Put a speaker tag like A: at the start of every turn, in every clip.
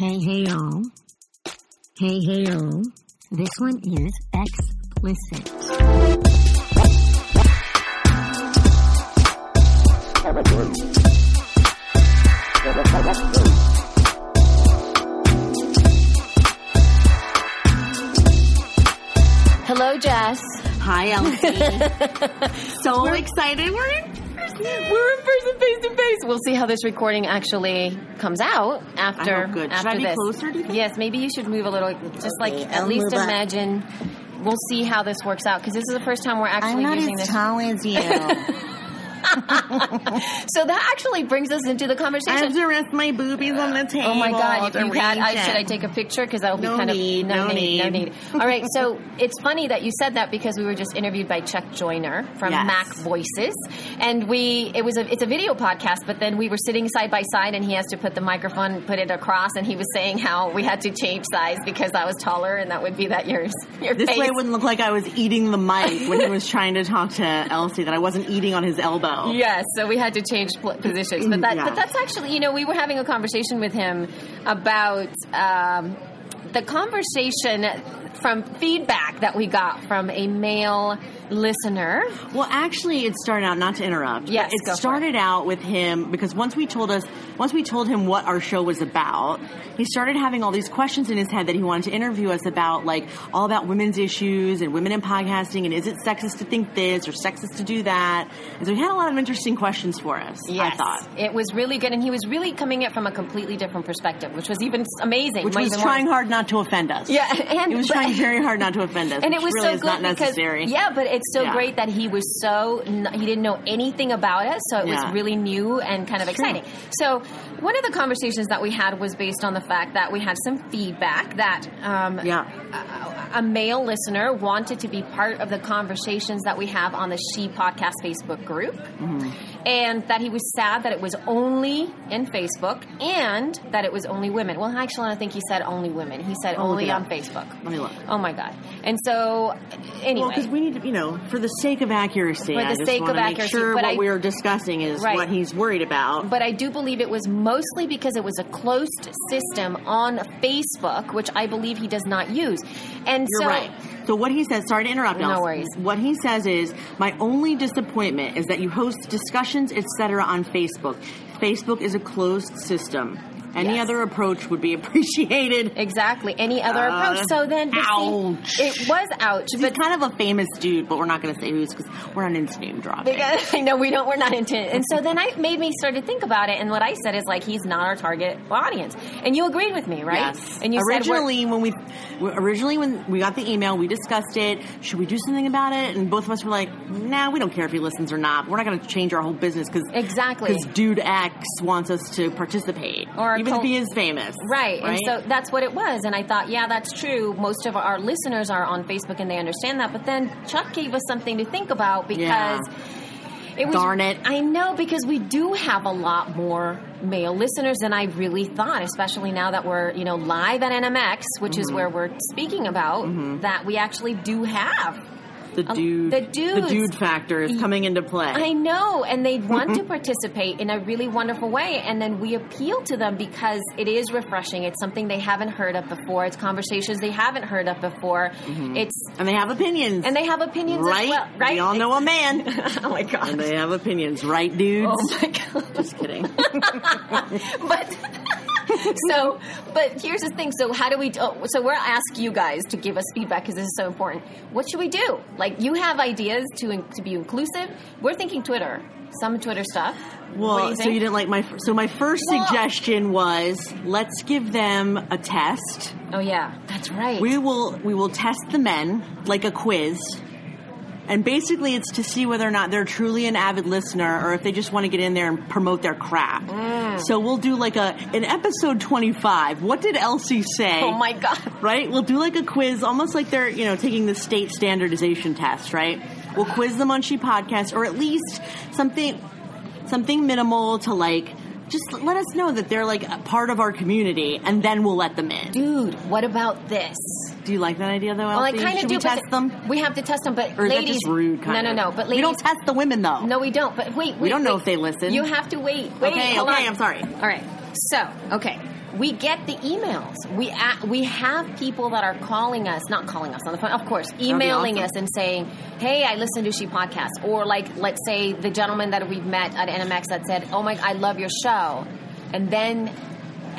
A: Hey, hey, y'all. Hey, hey, y'all. This one is explicit.
B: Hello, Jess.
C: Hi, Elsie. so excited. We're in
B: We're in person, face to face. We'll see how this recording actually comes out after
C: good.
B: After this.
C: closer?
B: Yes, maybe you should move a little. Just like
A: Okay,
B: at
A: I'll
B: least imagine. We'll see how this works out because this is the first time we're actually
A: I'm not
B: using
A: as
B: this.
A: tall as you.
B: So that actually brings us into the conversation.
C: I
B: conversation.
C: have to rest my boobies on the table.
B: Oh my God! If you had, I, should I take a picture? Because that would be
C: No
B: kind
C: need,
B: of
C: no
B: no
C: need.
B: need. All right. So it's funny that you said that because we were just interviewed by Chuck Joiner from
C: Yes.
B: Mac Voices, and we it was a it's a video podcast. But then we were sitting side by side, and he has to put the microphone, put it across, and he was saying how we had to change size because I was taller, and that would be that yours your
C: This
B: face.
C: way it wouldn't look like I was eating the mic when he was trying to talk to Elsie, that I wasn't eating on his elbow.
B: Yes, so we had to change positions, but that
C: Yeah.
B: but that's actually you know we were having a conversation with him about um, the conversation from feedback that we got from a male listener.
C: Well, actually, it started out not to interrupt.
B: Yes,
C: it started out with him because once we told us, once we told him what our show was about, he started having all these questions in his head that he wanted to interview us about, like all about women's issues and women in podcasting, and is it sexist to think this or sexist to do that? And so he had a lot of interesting questions for us. I thought.
B: it was really good, and he was really coming at it from a completely different perspective, which was even amazing.
C: Which was trying hard not to offend us.
B: Yeah, and
C: He was
B: but-
C: trying very hard not to offend us.
B: and it was
C: really
B: so good
C: not
B: because
C: necessary.
B: yeah, but it's so
C: Yeah.
B: great that he was so he didn't know anything about us, so it
C: Yeah.
B: was really new and kind of exciting. So one of the conversations that we had was based on the fact that we had some feedback that um,
C: Yeah.
B: a, a male listener wanted to be part of the conversations that we have on the She Podcast Facebook group,
C: Mm-hmm.
B: And that he was sad that it was only in Facebook and that it was only women. Well, actually, I think he said only women. He said
C: I'll
B: only on
C: up.
B: Facebook.
C: Let me look.
B: Oh my god! And so, anyway,
C: Well, because we need to, you know, for the sake of accuracy,
B: For the
C: I
B: sake of accuracy,
C: sure
B: but
C: what
B: I-
C: we're discussing is
B: Right.
C: what he's worried about.
B: but I do believe it was mostly because it was a closed system on Facebook, which I believe he does not use. And
C: You're
B: so,
C: right. So what he says, sorry to interrupt.
B: No worries.
C: What he says is, my only disappointment is that you host discussions, etc., on Facebook. Facebook is a closed system. Any
B: Yes.
C: other approach would be appreciated.
B: Exactly. Any other
C: Uh,
B: approach? So then, see, it was ouch. But
C: kind of a famous dude, but we're not going to say who's because we're not into name dropping.
B: because I know we don't, we're not into it. And so then I made me start to think about it. And what I said is like, he's not our target audience. And you agreed with me, right?
C: Yes.
B: And you said
C: originally when we originally when we got the email, we discussed it. Should we do something about it? And both of us were like, Nah, we don't care if he listens or not. We're not going to change our whole business because
B: Exactly.
C: because dude X wants us to participate,
B: Or
C: even
B: cult-
C: if he is famous,
B: Right.
C: Right.
B: And so that's what it was. And I thought, yeah, that's true. Most of our listeners are on Facebook and they understand that. But then Chuck gave us something to think about because
C: Yeah.
B: it was.
C: Darn it.
B: I know because we do have a lot more male listeners than I really thought, especially now that we're, you know, live at NMX, which
C: Mm-hmm.
B: is where we're speaking about, that we actually do have.
C: The
B: Um,
C: dude,
B: the dudes.
C: dude factor is coming into play.
B: I know, and they want to participate in a really wonderful way, and then we appeal to them because it is refreshing. It's something they haven't heard of before. It's conversations they haven't heard of before. It's
C: and they have opinions,
B: and they have opinions
C: right?
B: as well, right?
C: We all know a man,
B: oh my god!
C: and they have opinions, right, dudes?
B: Oh my god!
C: Just kidding.
B: but so, but here's the thing. So, how do we? Oh, so, we're ask you guys to give us feedback because this is so important. What should we do? Like, you have ideas to to be inclusive. We're thinking Twitter, some Twitter stuff.
C: Well,
B: you
C: so you didn't like my. So my first
B: Well-
C: suggestion was let's give them a test.
B: Oh yeah, that's right.
C: We will we will test the men like a quiz, And basically, it's to see whether or not they're truly an avid listener or if they just want to get in there and promote their crap.
B: Mm.
C: So we'll do like a, in episode 25, what did Elsie say?
B: Oh my god.
C: right? We'll do like a quiz, almost like they're, you know, taking the state standardization test, right? We'll quiz them on She Podcast, or at least something, something minimal to like, just let us know that they're like a part of our community, and then we'll let them in.
B: Dude, what about this?
C: Do you like that idea though,
B: Well, I kind of do.
C: we test them?
B: We have to test them, but
C: Or is
B: ladies,
C: that just rude?
B: No, no, no. But
C: we don't test the women though.
B: No, we don't. But wait, wait.
C: We don't know
B: wait.
C: if they listen.
B: You have to wait. Wait,
C: Okay, okay,
B: on.
C: I'm sorry.
B: All right. So, okay, we get the emails. We we have people that are calling us, not calling us on the phone, of course, emailing
C: awesome.
B: us and saying, "Hey, I listened to She Podcast," or like, let's say the gentleman that we've met at NMX that said, "Oh my, I love your show," and then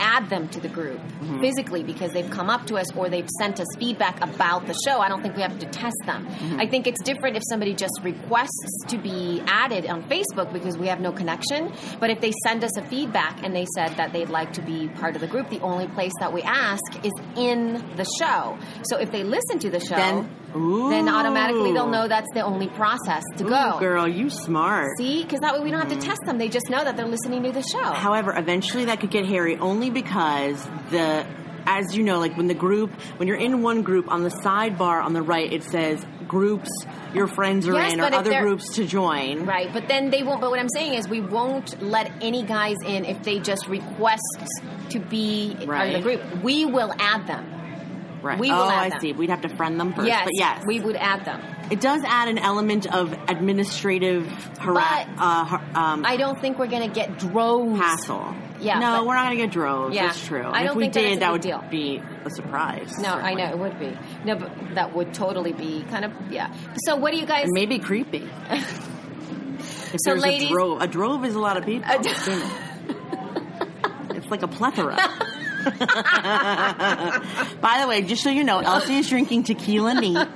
B: add them to the group
C: Mm-hmm.
B: physically because they've come up to us or they've sent us feedback about the show. I don't think we have to test them.
C: Mm-hmm.
B: I think it's different if somebody just requests to be added on Facebook because we have no connection. But if they send us a feedback and they said that they'd like to be part of the group, the only place that we ask is in the show. So if they listen to the show,
C: Then-
B: then automatically they'll know that's the only process to
C: Ooh,
B: go.
C: girl, you smart.
B: See, because that way we don't have to test them. They just know that they're listening to the show.
C: However, eventually that could get hairy only because the as you know, like when the group when you're in one group on the sidebar on the right it says groups your friends are
B: Yes,
C: in or other groups to join.
B: Right, but then they won't. But what I'm saying is, we won't let any guys in if they just request to be part of the group. We will add them.
C: Right.
B: We will
C: oh,
B: add
C: I
B: them.
C: see. We'd have to friend them first.
B: yes,
C: But yes.
B: we would add them.
C: it does add an element of administrative harass uh, har- um,
B: I don't think we're going to get droves.
C: hassle.
B: Yeah,
C: No, we're not going to get droves.
B: Yeah.
C: That's true.
B: I don't
C: if we
B: think
C: did, that would
B: deal.
C: be a surprise.
B: No, I know it would be. No, but that would totally be kind of yeah. So what do you guys?
C: Maybe creepy. if
B: So
C: there's
B: ladies-
C: a drove. A drove is a lot of people.
B: A-
C: it's like a plethora. By the way, just so you know, Elsie is drinking tequila neat, and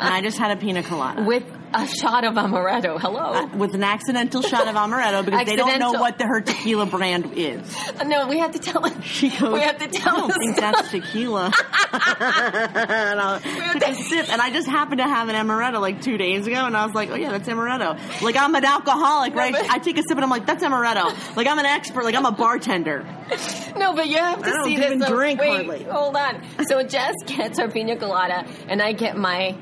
C: I just had a pina colada.
B: with a shot of amaretto. Hello.
C: Uh, with an accidental shot of amaretto because they don't know what the, her tequila brand is.
B: no, we have to tell them.
C: She goes,
B: we have to
C: I
B: tell
C: don't
B: them.
C: think that's tequila. and I took a sip, and I just happened to have an amaretto like two days ago, and I was like, oh yeah, that's amaretto. Like I'm an alcoholic, right?
B: but-
C: I take a sip, and I'm like, that's amaretto. Like I'm an expert, like I'm a bartender.
B: No, but you have to
C: I don't
B: see
C: even
B: this. So,
C: drink
B: wait,
C: hardly.
B: hold on. So Jess gets her pina colada, and I get my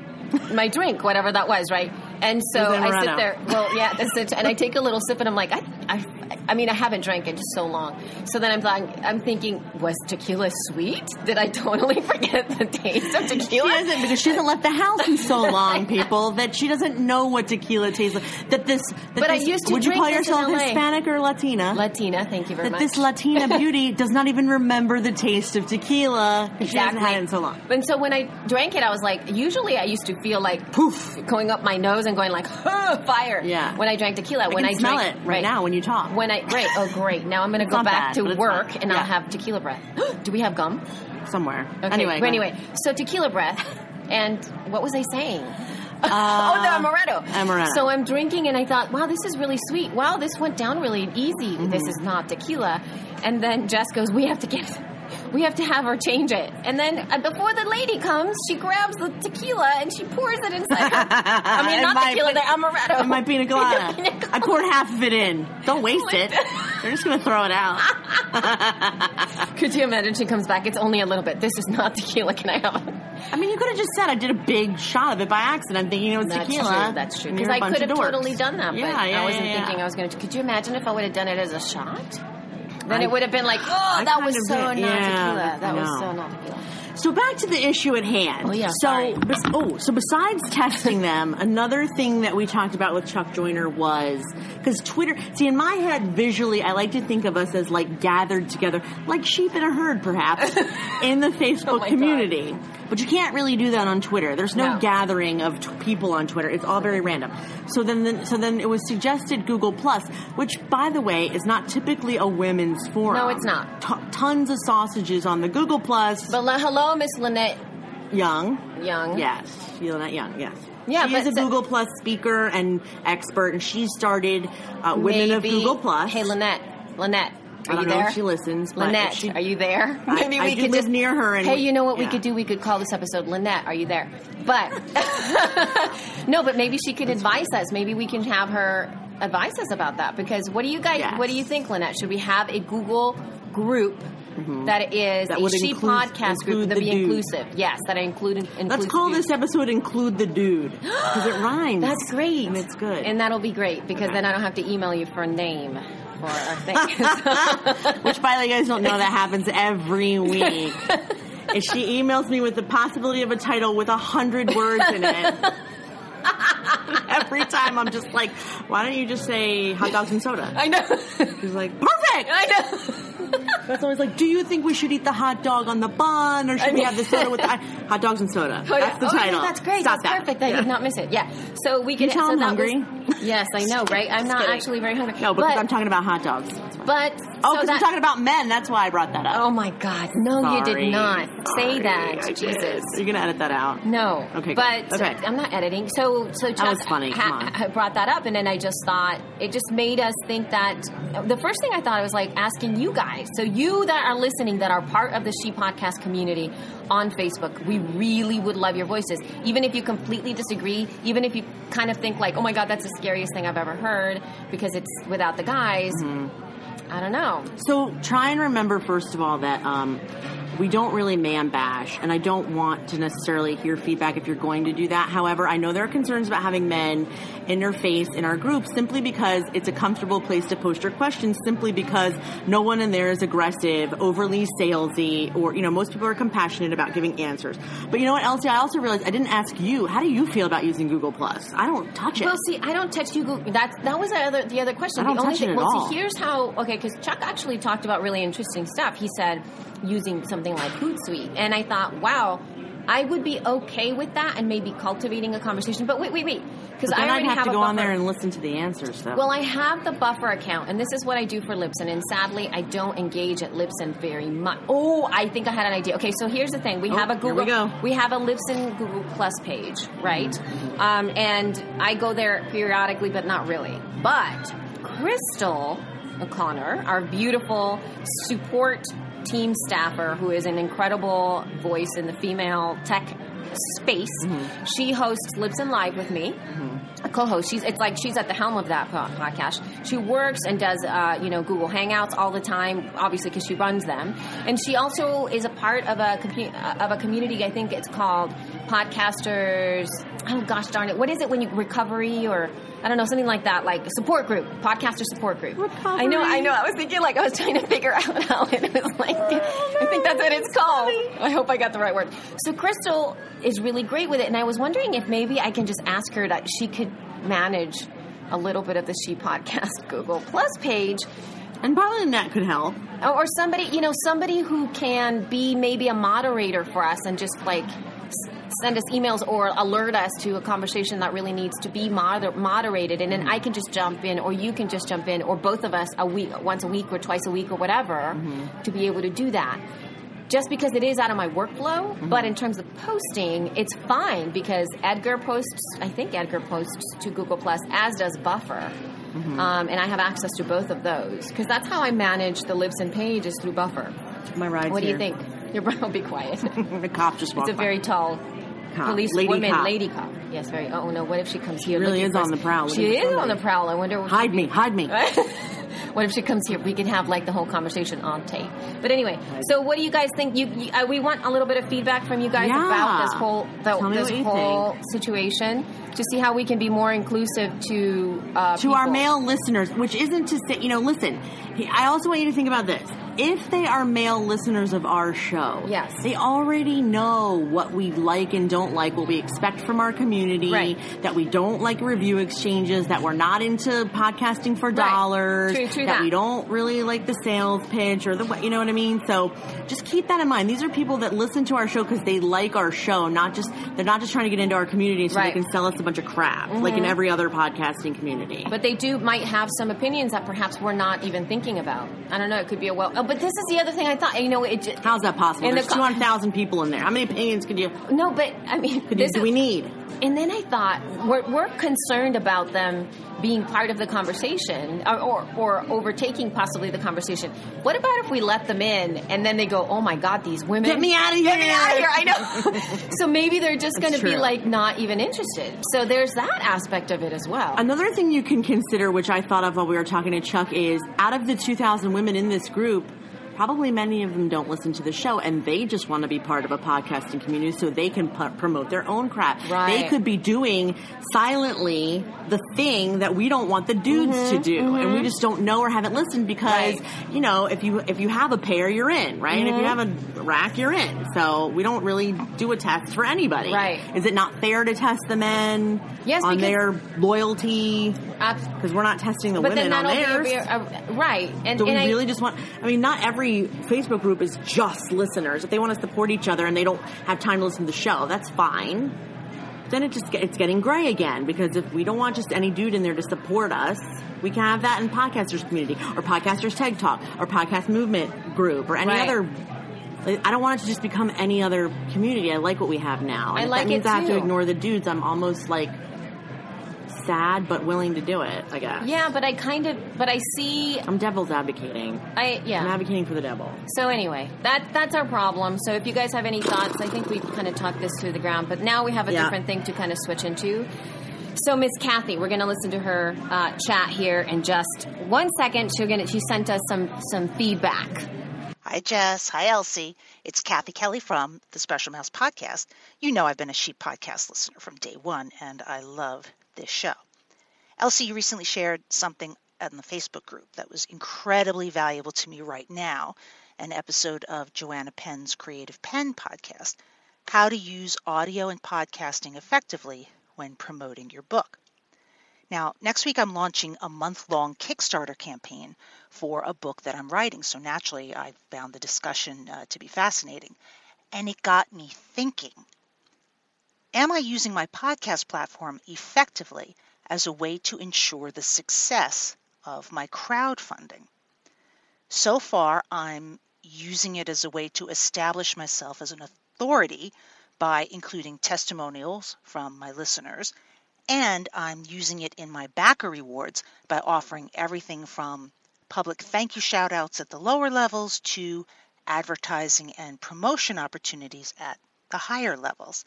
B: my drink, whatever that was, right? And so I sit
C: amaretto.
B: there. Well, yeah, that's it. And I take a little sip, and I'm like, I, I, I mean, I haven't drank it so long. So then I'm thinking, I'm thinking, was tequila sweet? Did I totally forget the taste of
C: She
B: tequila?
C: doesn't because she hasn't left the house in so long, people, that she doesn't know what tequila tastes like. That this, that
B: But I used to
C: would you call yourself Hispanic or Latina?
B: Latina, thank you very much.
C: that
B: much.
C: this Latina beauty does not even remember the taste of tequila Exactly. she hasn't had it in so long.
B: And so when I drank it, I was like, usually I used to feel like poof going up my nose and going like, huh, fire.
C: Yeah.
B: When I drank tequila,
C: I
B: when I
C: smell
B: drank
C: it right, now when you talk.
B: When I great, oh great. Now I'm going to go back
C: bad,
B: to work and
C: Yeah.
B: I'll have tequila breath. Do we have gum?
C: somewhere.
B: Okay.
C: Anyway,
B: but anyway, so tequila breath. And what was I saying?
C: Uh,
B: oh, the amaretto.
C: amaretto.
B: So I'm drinking, and I thought, wow, this is really sweet. Wow, this went down really easy.
C: Mm-hmm.
B: This is not tequila. And then Jess goes, we have to get. We have to have her change it. And then uh, before the lady comes, she grabs the tequila and she pours it inside. her- I mean, not
C: my
B: tequila, the amaretto.
C: and my pina colada.
B: Pina colada.
C: I poured half of it in. Don't waste it. They're just gonna throw it out.
B: Could you imagine she comes back? It's only a little bit. This is not tequila. Can I have it?
C: I mean, you could have just said I did a big shot of it by accident, thinking it was
B: That's
C: tequila.
B: true. That's true. Because I could have totally done that, but
C: Yeah, yeah,
B: I wasn't
C: yeah, yeah.
B: thinking I was going to. Could you imagine if I would have done it as a shot? Then
C: I-
B: it would have been like, oh,
C: I
B: that was so not.
C: Yeah,
B: tequila. That was so not tequila.
C: So back to the issue at hand.
B: Oh, yeah,
C: So bes- oh, so besides testing them, another thing that we talked about with Chuck Joiner was because Twitter. See, in my head, visually, I like to think of us as like gathered together, like sheep in a herd, perhaps, in the Facebook
B: Oh
C: community. But you can't really do that on Twitter. There's no,
B: No.
C: gathering of t- people on Twitter. It's all very random. So then, then, so then it was suggested Google Plus, which, by the way, is not typically a women's forum.
B: No, it's not.
C: T- tons of sausages on the Google Plus.
B: But la- hello, Miss Lynette
C: Young.
B: Young.
C: Yes, Not Young. Yes.
B: Yeah,
C: she
B: but
C: a Google Plus speaker and expert, and she started uh, Women of Google Plus.
B: Hey, Lynette. Lynette. Are
C: I don't
B: you
C: know
B: there?
C: if she listens.
B: Lynette,
C: she-
B: are you there?
C: I-
B: Maybe
C: I
B: we
C: do
B: could
C: live
B: just
C: near her and
B: hey, you know what we could do? We could call this episode Lynette. Are you there? But no, but maybe she could advise us. Maybe we can have her advise us about that. Because what do you guys?
C: Yes.
B: What do you think, Lynette? Should we have a Google group? Mm-hmm. That is
C: That
B: a she
C: include-
B: podcast group that be
C: dude.
B: inclusive. Yes, that I include.
C: Let's call this episode "Include the Dude" because it rhymes.
B: That's great.
C: and it's good.
B: And that'll be great because then I don't have to email you for a name for our thing.
C: Which, by the way, guys don't know, that happens every week. if she emails me with the possibility of a title with a hundred words in it, every time I'm just like, why don't you just say hot dogs and soda?
B: I know.
C: She's like, perfect.
B: I know.
C: That's always like, do you think we should eat the hot dog on the bun or should we have the soda with the hot dogs and soda?
B: Oh, yeah.
C: That's the
B: Oh, yeah,
C: title.
B: that's great.
C: Stop
B: that's
C: that.
B: perfect. I
C: Yeah.
B: did not miss it. Yeah. So we
C: Can tell
B: so
C: I'm hungry?
B: Was, yes, I know, right? I'm not
C: kidding.
B: actually very hungry.
C: No, because
B: but,
C: I'm talking about hot dogs.
B: But
C: Oh, because we're talking about men. That's why I brought that up.
B: Oh my God! No, you did not say that. Jesus.
C: You're gonna edit that out.
B: No.
C: Okay,
B: But.
C: Okay.
B: I'm not editing. So so Chuck
C: was funny. Come on.
B: ha- brought that up, and then I just thought it just made us think that the first thing I thought was like asking you guys. So you that are listening, that are part of the She Podcast community on Facebook, we really would love your voices. Even if you completely disagree, even if you kind of think like, oh my god, that's the scariest thing I've ever heard because it's without the guys.
C: Mm-hmm.
B: I don't know.
C: So try and remember, first of all, that um, we don't really man bash, and I don't want to necessarily hear feedback if you're going to do that. However, I know there are concerns about having men in your face in our group simply because it's a comfortable place to post your questions, simply because no one in there is aggressive, overly salesy, or, you know, most people are compassionate about giving answers. But you know what, Elsie, I also realized I didn't ask you, how do you feel about using Google Plus? I don't touch it.
B: Well, see, I don't touch you. Google. That that was the other the other question.
C: I don't
B: the only
C: touch it
B: thing,
C: at
B: well,
C: all.
B: see, here's how. Okay, because Chuck actually talked about really interesting stuff. He said using something like Hootsuite, and I thought, wow. I would be okay with that and maybe cultivating a conversation. But wait, wait, wait, because I already
C: I'd have, to
B: a
C: go on there and listen to the answers, though.
B: Well, I have the buffer account, and this is what I do for Libsyn. And sadly, I don't engage at Libsyn very much. Oh, I think I had an idea. Okay, so here's the thing: we
C: Oh,
B: have a Google,
C: we go.
B: we have a Libsyn Google Plus page, right? Um, and I go there periodically, but not really. But Crystal O'Connor, our beautiful support team staffer, who is an incredible voice in the female tech space,
C: Mm-hmm.
B: she hosts Libsyn Live with me a co-host. She's it's like she's at the helm of that po- podcast. She works and does uh, you know Google Hangouts all the time, obviously because she runs them, and she also is a part of a compu- uh, of a community. I think it's called Podcasters. Oh gosh darn it! What is it when you recovery or I don't know something like that, like support group, podcaster support group. I know, I know. I was thinking like I was trying to figure out how it was like. Oh, I think that's what it's called. I hope I got the right word. So Crystal is really great with it, and I was wondering if maybe I can just ask her that she could manage a little bit of the She Podcast Google Plus page.
C: and probably that could help.
B: Or somebody, you know, somebody who can be maybe a moderator for us and just like send us emails or alert us to a conversation that really needs to be moder- moderated, and then I can just jump in, or you can just jump in, or both of us a week, once a week, or twice a week, or whatever, mm-hmm. to be able to do that. Just because it is out of my workflow, mm-hmm. but in terms of posting, it's fine because Edgar posts. I think Edgar posts to Google Plus, as does Buffer. Mm-hmm. Um, and I have access to both of those because that's how I manage the Libsyn page is through Buffer.
C: My ride's
B: What do you think? Your brother will be quiet.
C: The cop just walked
B: it's a
C: by.
B: very tall
C: Cop.
B: police
C: Lady
B: woman,
C: cop.
B: lady cop. Yes, very. Oh no! What if she comes here?
C: really
B: looking
C: is on the prowl
B: She is on the prowl. I wonder. What
C: Hide me, hide me.
B: what if she comes here? We can have like the whole conversation on tape. But anyway, so what do you guys think? You, you uh, we want a little bit of feedback from you guys
C: Yeah.
B: about this whole the, this whole situation to see how we can be more inclusive to uh,
C: to our male listeners, which isn't to say, you know, listen, I also want you to think about this. If they are male listeners of our show,
B: Yes.
C: they already know what we like and don't like, what we expect from our community,
B: Right.
C: that we don't like review exchanges, that we're not into podcasting for dollars,
B: True, true
C: that,
B: that.
C: we don't really like the sales pitch or the, you know what I mean? So just keep that in mind. These are people that listen to our show because they like our show, not just, they're not just trying to get into our community so
B: Right. Mm-hmm.
C: they can sell us a bunch of crap, like in every other podcasting community.
B: But they do might have some opinions that perhaps we're not even thinking about. I don't know. It could be a well. But this is the other thing I thought. You know, it. Just,
C: How's that possible?
B: And
C: There's
B: co-
C: 200,000 people in there. How many opinions could you,
B: no, but I mean,
C: could you
B: this
C: do we need?
B: and then I thought we're, we're concerned about them being part of the conversation or, or, or overtaking possibly the conversation. What about if we let them in and then they go, "Oh my God, these women!
C: Get me out of here!
B: Get me out of here! I know." so maybe they're just going to be like not even interested. So there's that aspect of it as well.
C: Another thing you can consider, which I thought of while we were talking to Chuck, is out of the 2,000 women in this group, probably many of them don't listen to the show and they just want to be part of a podcasting community so they can p- promote their own crap.
B: Right.
C: They could be doing silently the thing that we don't want the dudes to do and we just don't know or haven't listened because,
B: Mm-hmm, Right.
C: you know, if you if you have a pair, you're in, right? And if you have a rack, you're in. So we don't really do a test for anybody.
B: Right.
C: Is it not fair to test the men
B: Yes,
C: on their loyalty? Because we're not testing the women on theirs.
B: a, a, right. And,
C: Do we
B: and I-
C: really just want? I mean, not every Facebook group is just listeners. If they want to support each other and they don't have time to listen to the show, that's fine. Then it just get- it's getting gray again because if we don't want just any dude in there to support us, we can have that in podcasters community or podcasters tag talk or podcast movement group or any
B: Right.
C: other. I don't want it to just become any other community. I like what we have now.
B: I
C: if
B: like
C: that means
B: it
C: I have to ignore the dudes. I'm almost like sad but willing to do it. I guess.
B: yeah, but I kind of, but I see,
C: I'm devil's advocating.
B: I yeah.
C: I'm advocating for the devil.
B: So anyway, that that's our problem. So if you guys have any thoughts, I think we've kind of talked this through the ground, but now we have a
C: Yeah.
B: different thing to kind of switch into. So Miss Kathy, we're going to listen to her uh, chat here in just one second. She's going to she sent us some some feedback.
D: Hi, Jess. Hi, Elsie. It's Kathy Kelly from the Special Mouse Podcast. You know I've been a She Podcast listener from day one, and I love this show. Elsie, you recently shared something in the Facebook group that was incredibly valuable to me right now an episode of Joanna Penn's Creative Penn podcast How to Use Audio and Podcasting Effectively when Promoting Your Book. Now, next week I'm launching a month long Kickstarter campaign for a book that I'm writing. So naturally, I found the discussion uh, to be fascinating. And it got me thinking Am I using my podcast platform effectively as a way to ensure the success of my crowdfunding? So far, I'm using it as a way to establish myself as an authority by including testimonials from my listeners and I'm using it in my backer rewards by offering everything from public thank you shout outs at the lower levels to advertising and promotion opportunities at the higher levels.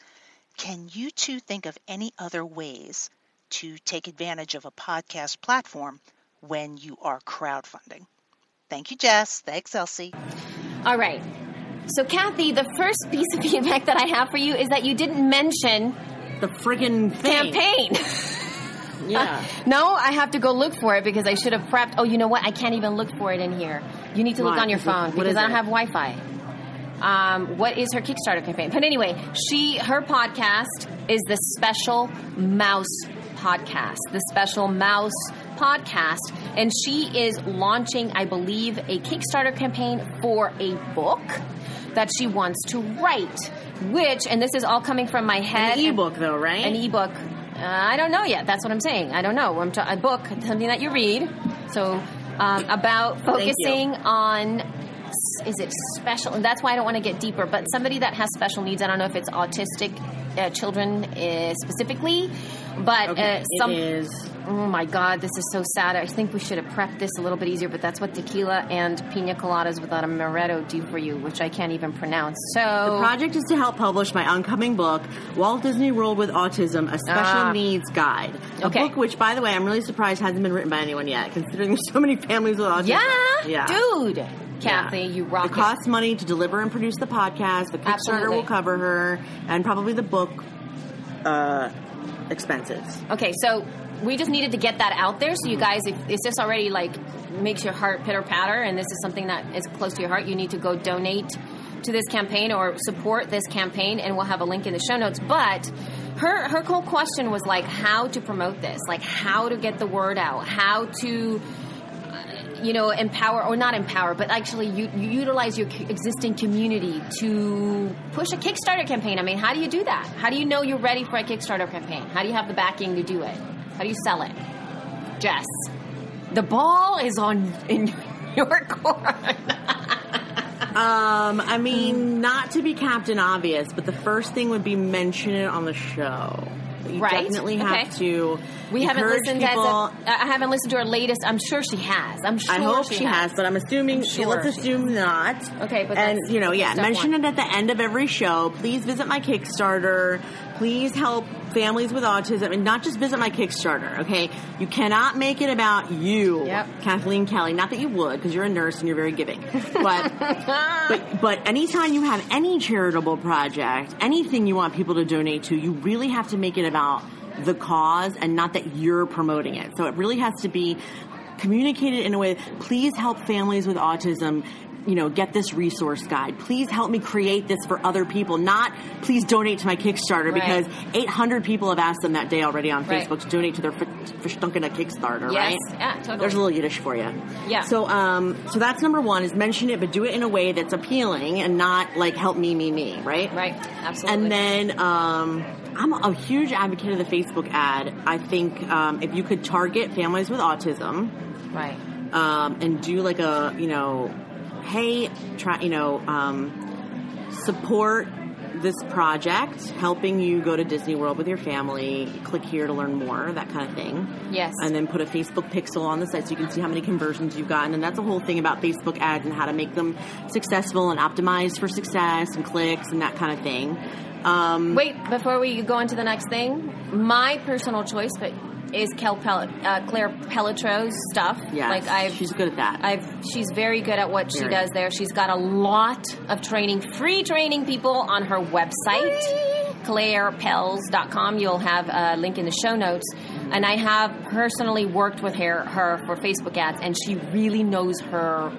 D: Can you two think of any other ways to take advantage of a podcast platform when you are crowdfunding? Thank you, Jess. Thanks, Elsie.
B: All right. So Kathy, the first piece of feedback that I have for you is that you didn't mention
C: The friggin' thing.
B: campaign.
C: Uh, yeah.
B: No, I have to go look for it because I should have prepped. Oh, you know what? I can't even look for it in here. You need to look on your phone
C: what
B: because I don't
C: it?
B: have Wi-Fi. Um, what is her Kickstarter campaign? But anyway, she her podcast is the Special Mouse Podcast. The Special Mouse Podcast, and she is launching, I believe, a Kickstarter campaign for a book that she wants to write. Which, and this is all coming from my head.
C: An ebook, though, right?
B: An ebook. Uh, I don't know yet. That's what I'm saying. I don't know. I'm t- a book, something that you read. So um, about focusing on. Is it special? And that's why I don't want to get deeper. But somebody that has special needs. I don't know if it's autistic uh, children uh, specifically, but
C: Okay,
B: uh, some.
C: it is.
B: Oh my God, this is so sad. I think we should have prepped this a little bit easier, but that's what tequila and pina coladas without a amaretto do for you, which I can't even pronounce. So
C: The project is to help publish my oncoming book, Walt Disney World with Autism: A Special
B: Ah.
C: Needs Guide. A
B: Okay.
C: book which, by the way, I'm really surprised hasn't been written by anyone yet, considering there's so many families with autism.
B: yeah,
C: yeah.
B: dude, Kathy,
C: Yeah.
B: you rock
C: It costs money to deliver and produce the podcast. The Kickstarter
B: Absolutely.
C: will cover her, and probably the book uh, expenses.
B: Okay, so we just needed to get that out there. So you guys, if, if this already like makes your heart pitter patter, and this is something that is close to your heart, you need to go donate to this campaign or support this campaign, and we'll have a link in the show notes. But her her whole question was like how to promote this, like how to get the word out, how to you know, empower or not empower, but actually you, utilize your existing community to push a Kickstarter campaign. I mean, how do you do that? How do you know you're ready for a Kickstarter campaign? How do you have the backing to do it? How do you sell it? Jess, the ball is on in your court.
C: Um, I mean, not to be Captain Obvious, but the first thing would be mention it on the show. You
B: Right.
C: definitely
B: Okay.
C: to.
B: We haven't listened
C: people.
B: to. I haven't listened to her latest. I'm sure she has. I'm sure.
C: I hope she, has. but I'm assuming.
B: sure
C: let's
B: she
C: assume not.
B: Okay, but
C: and you know, yeah, mention
B: one.
C: it at the end of every show. Please visit my Kickstarter. Please help families with autism, and not just visit my Kickstarter. Okay, you cannot make it about you,
B: Yep.
C: Kathleen Kelly. Not that you would, because you're a nurse and you're very giving. But but but anytime you have any charitable project, anything you want people to donate to, you really have to make it about the cause and not that you're promoting it. So it really has to be communicated in a way. Please help families with autism. You know, get this resource guide. Please help me create this for other people. Not please donate to my Kickstarter
B: Right.
C: because 800 people have asked them that day already on
B: Right.
C: Facebook to donate to their Verstunken Kickstarter.
B: Yes.
C: Right?
B: Yeah, totally.
C: There's a little Yiddish for you.
B: Yeah.
C: So, um, so that's number one is mention it, but do it in a way that's appealing and not like help me, me, me, right?
B: Right. Absolutely.
C: And then, um, I'm a huge advocate of the Facebook ad. I think um, if you could target families with autism
B: Right.
C: um, and do like a, you know, hey, try, you know, um, support this project, helping you go to Disney World with your family. Click here to learn more, that kind of thing
B: Yes.
C: and then put a Facebook pixel on the site so you can see how many conversions you've gotten. And that's a whole thing about Facebook ads and how to make them successful and optimized for success and clicks and that kind of thing. Um,
B: Wait, before we go into the next thing, my personal choice, but is Kel Pel- uh, Claire Pelletreau's stuff.
C: yeah,
B: like I've
C: she's good at that.
B: I've she's very good at what she does there. She's got a lot of training, free training people on her website, clairepels.com. You'll have a link in the show notes. And I have personally worked with her, her for Facebook ads, and she really knows her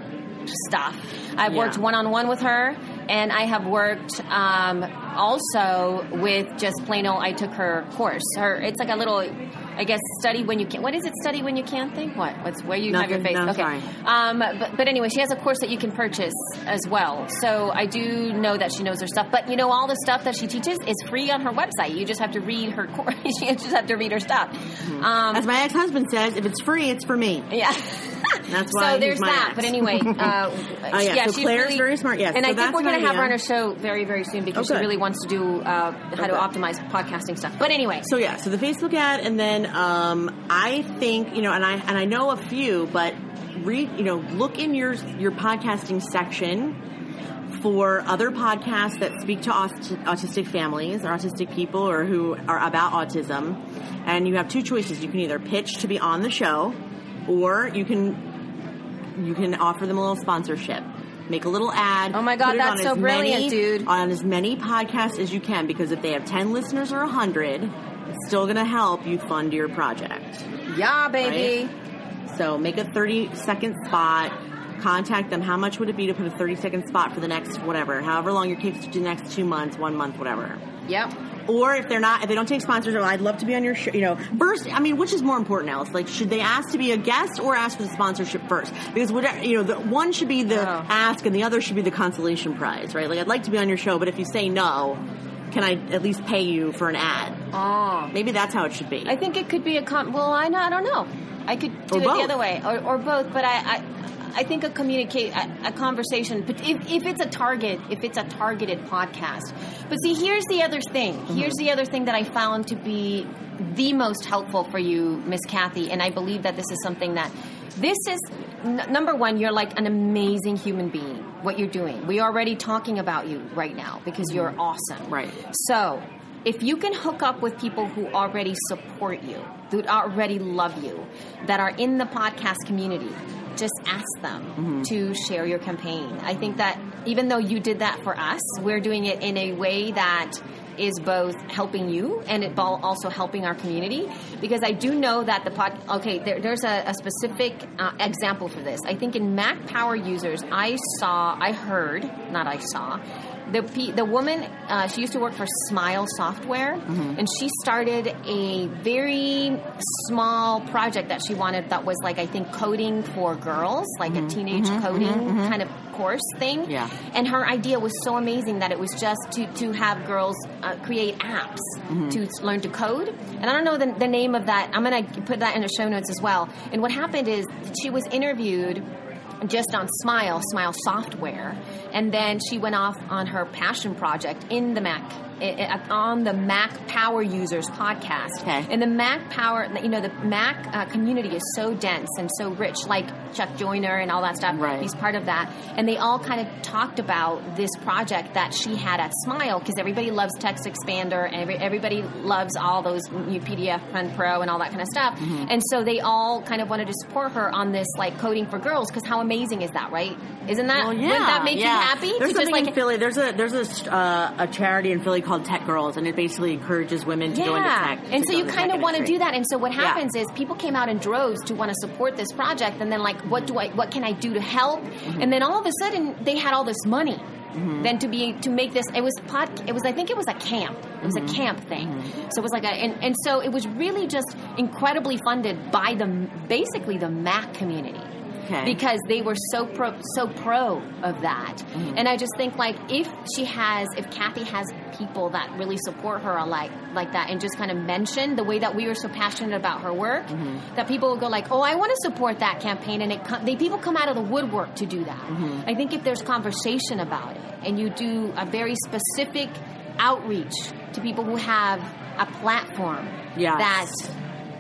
B: stuff. I've
C: Yeah.
B: worked one on one with her, and I have worked um, also with just plain old. I took her course. Her it's like a little, I guess, study when you can. What is it? Study when you can't think. What? What's where you have your face?
C: No,
B: okay. Um, but, but anyway, she has a course that you can purchase as well. So I do know that she knows her stuff. But you know, all the stuff that she teaches is free on her website. You just have to read her course. you just have to read her stuff. Um,
C: As my ex-husband says, if it's free, it's for me.
B: yeah.
C: That's why
B: So there's that.
C: ex.
B: But anyway, uh,
C: Oh, yeah. So
B: she's
C: Claire's very smart. Yes.
B: and
C: So
B: I think we're going to have her on a show very, very soon because
C: Oh,
B: she really wants to do uh, how to optimize podcasting stuff. But anyway,
C: So yeah, so the Facebook ad, and then um, I think you know, and I and I know a few, but read you know, look in your your podcasting section for other podcasts that speak to aut- autistic families or autistic people or who are about autism, and you have two choices. You can either pitch to be on the show, or you can you can offer them a little sponsorship. Make a little ad.
B: Oh my God, that's so brilliant,
C: many-
B: dude.
C: On as many podcasts as you can, because if they have ten listeners or hundred, it's still going to help you fund your project.
B: yeah, baby.
C: So make a 30 second spot. Contact them. How much would it be to put a 30 second spot for the next whatever, however long your takes to do the next two months, one month, whatever.
B: Yep.
C: Or if they're not, if they don't take sponsors, well, I'd love to be on your show. You know, first, I mean, which is more important, Alice? Like, should they ask to be a guest or ask for the sponsorship first? Because whatever, you know, the one should be the
B: Oh.
C: ask and the other should be the consolation prize, right? Like, I'd like to be on your show, but if you say no, can I at least pay you for an ad?
B: Oh.
C: Maybe that's how it should be.
B: I think it could be a com. Well, I know, I don't know. I could do
C: Or
B: it
C: both.
B: the other way, or, or both. But I, I, I think a communicate a, a conversation. But if, if it's a target, if it's a targeted podcast. But see, here's the other thing.
C: Mm-hmm.
B: Here's the other thing that I found to be the most helpful for you, Miss Kathy, and I believe that this is something that. This is n- number one. You're like an amazing human being. What you're doing. We are already talking about you right now because you're awesome.
C: Mm-hmm. Right.
B: So, if you can hook up with people who already support you, who already love you, that are in the podcast community, just ask them
C: Mm-hmm.
B: to share your campaign. I think that even though you did that for us, we're doing it in a way that is both helping you and it also helping our community because I do know that the pod okay there, there's a, a specific uh, example for this I think in Mac Power users I saw I heard not I saw the pe- the woman uh, she used to work for Smile Software mm-hmm. and she started a very small project that she wanted that was like I think coding for girls like a mm-hmm. teenage mm-hmm. coding kind of course thing
C: Yeah.
B: and her idea was so amazing that it was just to, to have girls uh, create apps to learn to code. And I don't know the, the name of that. I'm going to put that in the show notes as well. And what happened is she was interviewed just on Smile, Smile software. And then she went off on her passion project in the Mac, on the Mac Power Users podcast.
C: Okay.
B: And the Mac Power, you know, the Mac uh, community is so dense and so rich, like Chuck Joiner and all that stuff.
C: Right.
B: He's part of that. And they all kind of talked about this project that she had at Smile because everybody loves Text Expander and every, everybody loves all those new PDF Pen Pro and all that kind of stuff.
C: Mm-hmm.
B: And so they all kind of wanted to support her on this like coding for girls because how amazing is that, right? Isn't that?
C: Well, yeah,
B: wouldn't that make
C: yeah.
B: you happy?
C: There's something
B: like
C: in Philly. There's a there's a uh, a charity in Philly called TechGirlz, and it basically encourages women to go into tech.
B: and so you kind of want to do that. And so what
C: Yeah.
B: happens is people came out in droves to want to support this project, and then like, what do I, what can I do to help?
C: Mm-hmm.
B: And then all of a sudden they had all this money. Then to be to make this, it was pod. It was I think it was a camp. It was
C: Mm-hmm.
B: a camp thing. So it was like a and, and so it was really just incredibly funded by the basically the Mac community
C: Okay.
B: because they were so pro so pro of that
C: Mm-hmm.
B: and i just think like if she has if kathy has people that really support her like like that and just kind of mention the way that we were so passionate about her work
C: Mm-hmm.
B: that people will go like oh i want to support that campaign and it com- they people come out of the woodwork to do that
C: Mm-hmm.
B: i think if there's conversation about it and you do a very specific outreach to people who have a platform
C: Yes.
B: that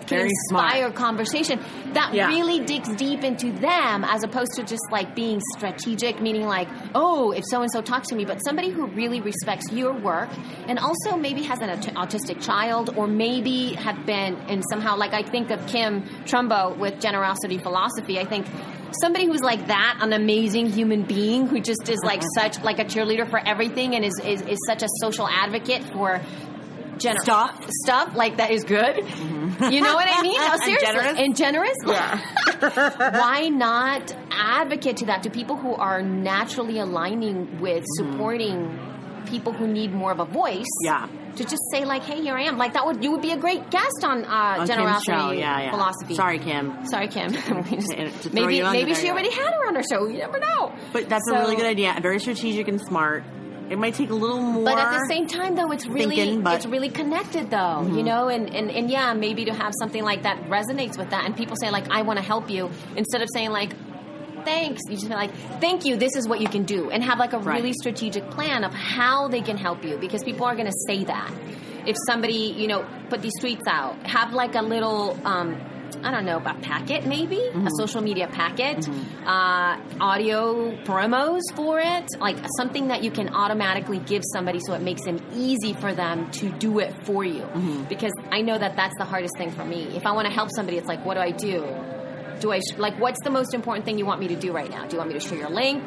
B: can
C: Very smart.
B: inspire conversation that
C: Yeah.
B: really digs deep into them as opposed to just like being strategic meaning like oh if so and so talks to me but somebody who really respects your work and also maybe has an aut- autistic child or maybe have been and somehow like i think of kim trumbo with generosity philosophy i think somebody who's like that an amazing human being who just is like uh-huh. such like a cheerleader for everything and is, is, is such a social advocate for gener-
C: Stuff.
B: stuff like that is good you know what i mean no
C: And
B: seriously
C: generous?
B: and generous Yeah. why not advocate to that to people who are naturally aligning with supporting people who need more of a voice
C: Yeah.
B: to just say like hey here i am like that would you would be a great guest on, uh,
C: On
B: generosity
C: show. Yeah, yeah.
B: philosophy
C: Sorry, Kim.
B: sorry kim just-
C: To- to
B: maybe maybe she already had her on her show you never know
C: But that's
B: So-
C: a really good idea. Very strategic and smart. It might take a little more.
B: But at the same time, though, it's really
C: thinking, but- Mm-hmm.
B: it's really connected, though. You know, and, and and yeah, maybe to have something like that resonates with that, and people say like, "I want to help you," instead of saying like. Thanks. You just be like, thank you. This is what you can do, and have like a
C: Right.
B: really strategic plan of how they can help you, because people are going to say that. If somebody, you know, put these tweets out, have like a little, um, I don't know, about packet maybe,
C: Mm-hmm.
B: a social media packet, uh, audio promos for it, like something that you can automatically give somebody so it makes it easy for them to do it for you.
C: Mm-hmm.
B: Because I know that that's the hardest thing for me. If I want to help somebody, it's like, what do I do? Do I sh- like what's the most important thing you want me to do right now? Do you want me to share your link?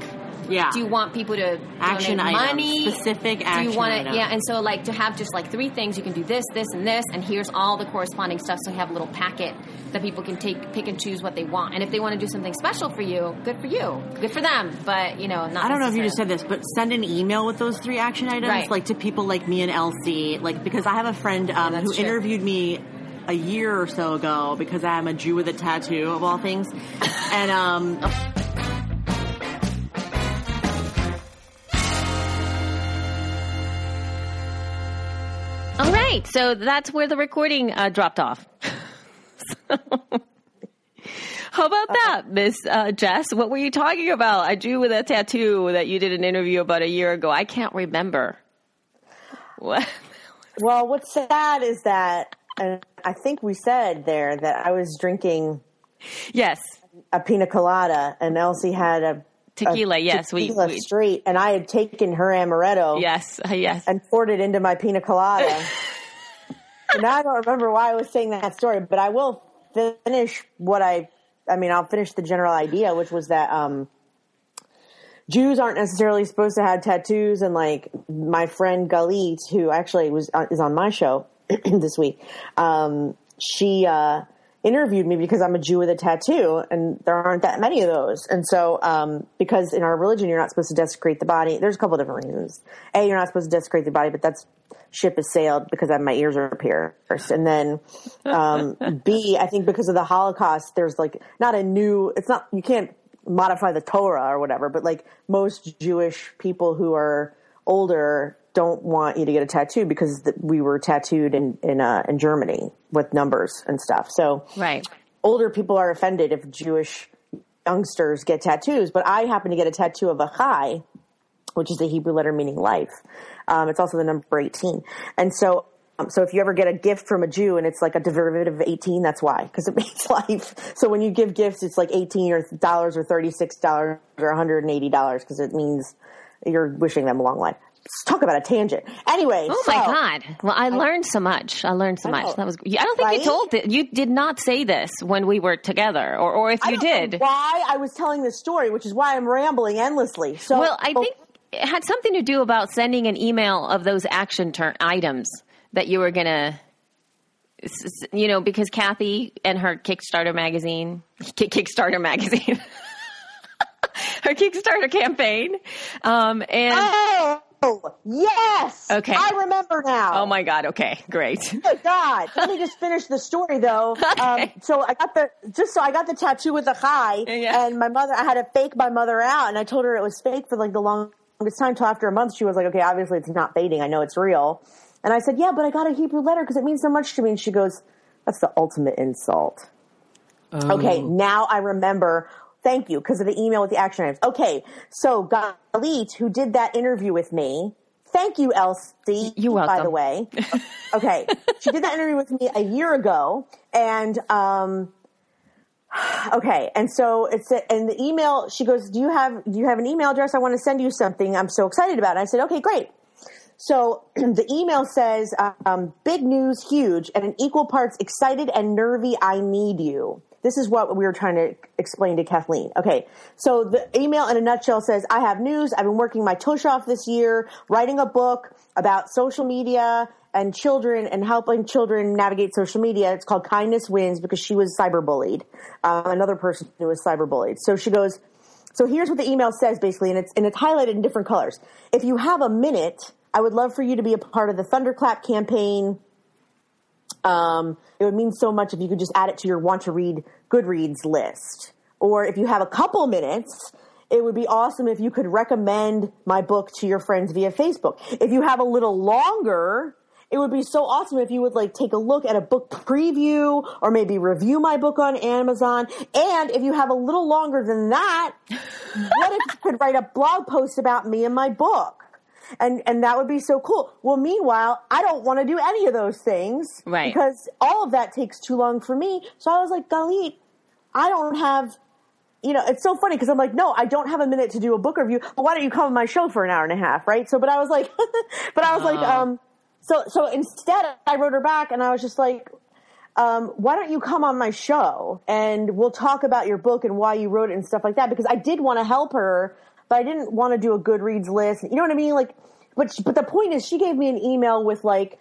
C: Yeah.
B: Do you want people to
C: Action items,
B: money?
C: specific
B: Do
C: action
B: you want to? Yeah, and so like to have just like three things. You can do this, this, and this, and here's all the corresponding stuff. So you have a little packet that people can take, pick and choose what they want. And if they want to do something special for you, good for you, good for them. But you know, not.
C: I don't know if you just said this, but send an email with those three action items,
B: Right.
C: like to people like me and Elsie, like because I have a friend um,
B: that's
C: who
B: true.
C: interviewed me a year or so ago because I'm a Jew with a tattoo of all things, and um,
B: right, so that's where the recording uh, dropped off. How about that, Miss uh, Jess? What were you talking about? I Jew with a tattoo that you did an interview about a year ago. I can't remember. What?
E: Well, what's sad is that, and I think we said there that I was drinking
B: Yes,
E: a pina colada, and Elsie had a
B: tequila.
E: a
B: yes, we.
E: tequila
B: we
E: straight, and I had taken her amaretto
B: yes, uh, yes.
E: and poured it into my pina colada. now I don't remember why I was saying that story, but I will finish what I. I mean, I'll finish the general idea, which was that um, Jews aren't necessarily supposed to have tattoos, and like my friend Galit, who actually was uh, is on my show this week, um, she uh, interviewed me because I'm a Jew with a tattoo, and there aren't that many of those. And so, um, because in our religion, you're not supposed to desecrate the body. There's a couple different reasons. A, you're not supposed to desecrate the body, but that's ship has sailed because I, my ears are pierced. And then, um, B, I think because of the Holocaust, there's like not a new. It's not you can't modify the Torah or whatever, but like most Jewish people who are older don't want you to get a tattoo because th- we were tattooed in in uh, in Germany with numbers and stuff. So
B: right.
E: older people are offended if Jewish youngsters get tattoos, but I happen to get a tattoo of a chai, which is the Hebrew letter meaning life. Um, it's also the number 18. And so, um, so if you ever get a gift from a Jew and it's like a derivative of 18, that's why, because it means life. So when you give gifts, it's like 18 or dollars or $36 or $180 because it means you're wishing them a long life. Let's talk about a tangent. Anyway.
B: Oh
E: so-
B: my god! Well, I learned so much. I learned so
E: I
B: much. That was. I don't think you told it. You did not say this when we were together, or or if
E: I
B: you did.
E: why I was telling this story, which is why I'm rambling endlessly. So,
B: Well, I oh think it had something to do about sending an email of those action turn items that you were gonna. s- s- You know, because Kathy and her Kickstarter magazine, Kickstarter magazine, her Kickstarter campaign, um, and
E: Oh, yes.
B: Okay.
E: I remember now.
B: oh my god, okay, great.
E: Good God. Let me just finish the story though. Um, so I got the, just so I got the tattoo with the high
B: Yeah.
E: and my mother, I had to fake my mother out and I told her it was fake for like the longest time till after a month. She was like, okay, obviously it's not fading. I know it's real. And I said, yeah, but I got a Hebrew letter because it means so much to me. And she goes, that's the ultimate insult. Okay, now I remember. Thank you because of the email with the action items. Okay, so Galit, who did that interview with me, thank you, Elsie.
B: You're
E: By the way, okay, she did that interview with me a year ago, and um, okay, and so it's a, and the email. She goes, "Do you have do you have an email address? I want to send you something. I'm so excited about." it. I said, "Okay, great." So the email says, um, big news, huge, and an equal parts excited and nervy, I need you. This is what we were trying to explain to Kathleen. Okay, so the email in a nutshell says, I have news. I've been working my tush off this year, writing a book about social media and children and helping children navigate social media. It's called Kindness Wins because she was cyberbullied. Um, another person who was cyberbullied. So she goes, so here's what the email says basically, and it's and it's highlighted in different colors. If you have a minute, I would love for you to be a part of the Thunderclap campaign. Um, it would mean so much if you could just add it to your want to read Goodreads list. Or if you have a couple minutes, it would be awesome if you could recommend my book to your friends via Facebook. If you have a little longer, it would be so awesome if you would like take a look at a book preview or maybe review my book on Amazon. And if you have a little longer than that, what if you could write a blog post about me and my book? And and that would be so cool. Well, meanwhile, I don't want to do any of those things
B: Right.
E: because all of that takes too long for me. So I was like, Galit, I don't have you know, it's so funny because I'm like, no, I don't have a minute to do a book review. But why don't you come on my show for an hour and a half, right? So, but I was like, but I was like, um, so so instead, I wrote her back and I was just like, um, why don't you come on my show and we'll talk about your book and why you wrote it and stuff like that? Because I did want to help her, but I didn't want to do a Goodreads list. You know what I mean? Like, but but the point is, she gave me an email with like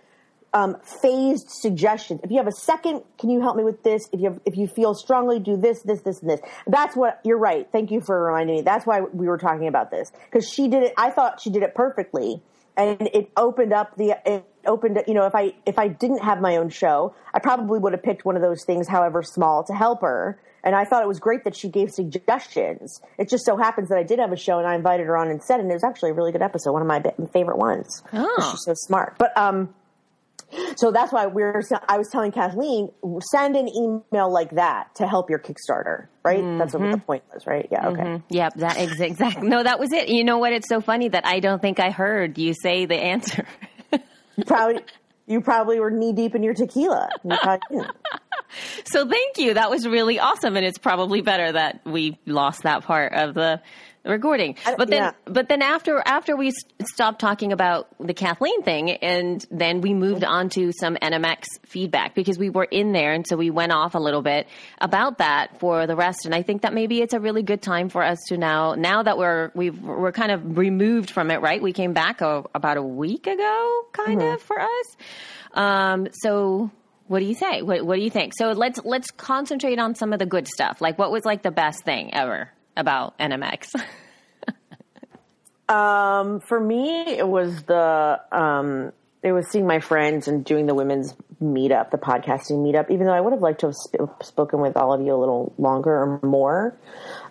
E: um, phased suggestions. If you have a second, can you help me with this? If you have, if you feel strongly, do this, this, this, and this. That's what you're right. Thank you for reminding me. That's why we were talking about this because she did it. I thought she did it perfectly, and it opened up the. Opened. You know, if I if I didn't have my own show, I probably would have picked one of those things, however small, to help her. And I thought it was great that she gave suggestions. It just so happens that I did have a show, and I invited her on instead, and it was actually a really good episode, one of my favorite ones.
B: Oh.
E: She's so smart. But um, so that's why we're. I was telling Kathleen, send an email like that to help your Kickstarter, right? That's what the point was, right? Yeah. Okay.
B: Yep, that ex- exact. No, that was it. You know what? It's so funny that I don't think I heard you say the answer.
E: You probably you probably were knee deep in your tequila. You
B: so thank you. That was really awesome, and it's probably better that we lost that part of the recording. But then,
E: yeah.
B: but then after after we stopped talking about the Kathleen thing, and then we moved on to some NMX feedback because we were in there, and so we went off a little bit about that for the rest. And I think that maybe it's a really good time for us to now, now that we're we've we're kind of removed from it, right? We came back a, about a week ago, kind of for us. Um, so what do you say? What, what do you think? So let's let's concentrate on some of the good stuff. Like what was like the best thing ever about NMX?
E: Um, for me, it was the um, it was seeing my friends and doing the women's meetup, the podcasting meetup. Even though I would have liked to have sp- spoken with all of you a little longer or more,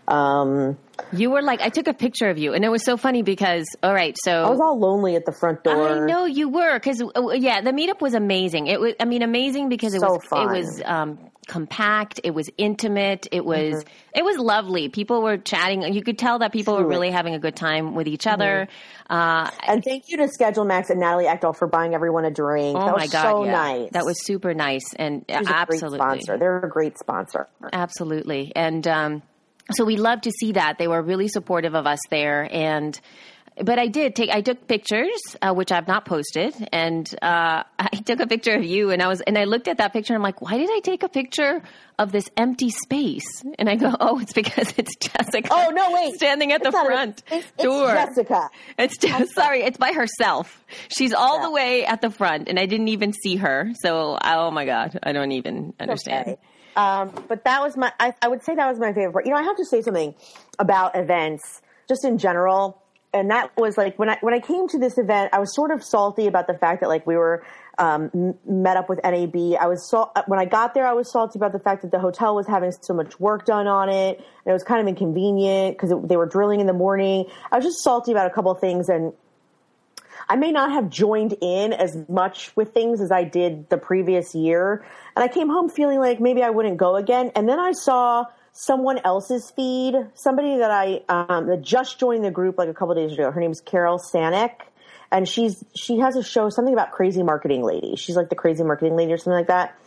E: Um,
B: You were like, I took a picture of you, and it was so funny because, all right, so
E: I was all lonely at the front door.
B: I know you were because yeah, the meetup was amazing. It was, I mean, amazing because it
E: So
B: was
E: fun.
B: it was um, compact, it was intimate, it was
E: Mm-hmm.
B: it was lovely. People were chatting. You could tell that people were really having a good time with each other. Uh,
E: And thank you to Schedule Max and Natalie Eckdahl for buying everyone a drink.
B: oh
E: that was
B: my god,
E: so
B: yeah.
E: nice.
B: That was super nice and
E: She's a great
B: absolutely
E: sponsor. They're a great sponsor.
B: Absolutely. And um, so we love to see that. They were really supportive of us there. And but I did take I took pictures, uh, which I've not posted, and uh, I took a picture of you, and I was and I looked at that picture. and I'm like, why did I take a picture of this empty space? And I go, oh, it's because it's Jessica.
E: Oh no, wait!
B: standing at the
E: It's a-
B: front
E: it's, it's
B: door.
E: Jessica.
B: It's just sorry, it's by herself. She's all the way at the front, and I didn't even see her. So, oh my god, I don't even understand.
E: Okay. Um, but that was my. I, I would say that was my favorite part. You know, I have to say something about events, just in general, and that was like when I when I came to this event, I was sort of salty about the fact that like we were um, met up with NAB. I was sal- when I got there, I was salty about the fact that the hotel was having so much work done on it, and it was kind of inconvenient because they were drilling in the morning. I was just salty about a couple of things and. I may not have joined in as much with things as I did the previous year. And I came home feeling like maybe I wouldn't go again. And then I saw someone else's feed, somebody that I, um, that just joined the group like a couple days ago. Her name's Carol Stanek. And she's, she has a show, something about crazy marketing lady. She's like the crazy marketing lady or something like that.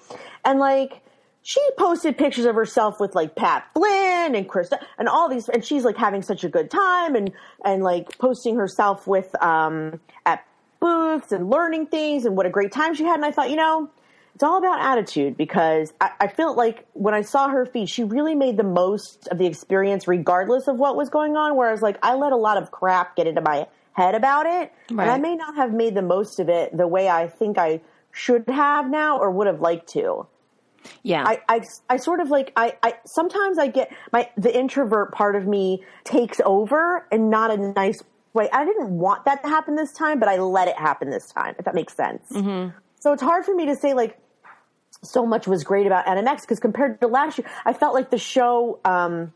E: And like, she posted pictures of herself with like Pat Flynn and Krista and all these, and she's like having such a good time and, and like posting herself with, um, at booths and learning things and what a great time she had. And I thought, you know, it's all about attitude because I, I felt like when I saw her feed, she really made the most of the experience regardless of what was going on. Whereas like I let a lot of crap get into my head about it. And I may not have made the most of it the way I think I should have now or would have liked to.
B: Yeah,
E: I, I, I sort of like I, I sometimes I get my the introvert part of me takes over and not a nice way. I didn't want that to happen this time, but I let it happen this time. If that makes sense. Mm-hmm. So it's hard for me to say like so much was great about NMX because compared to last year, I felt like the show um,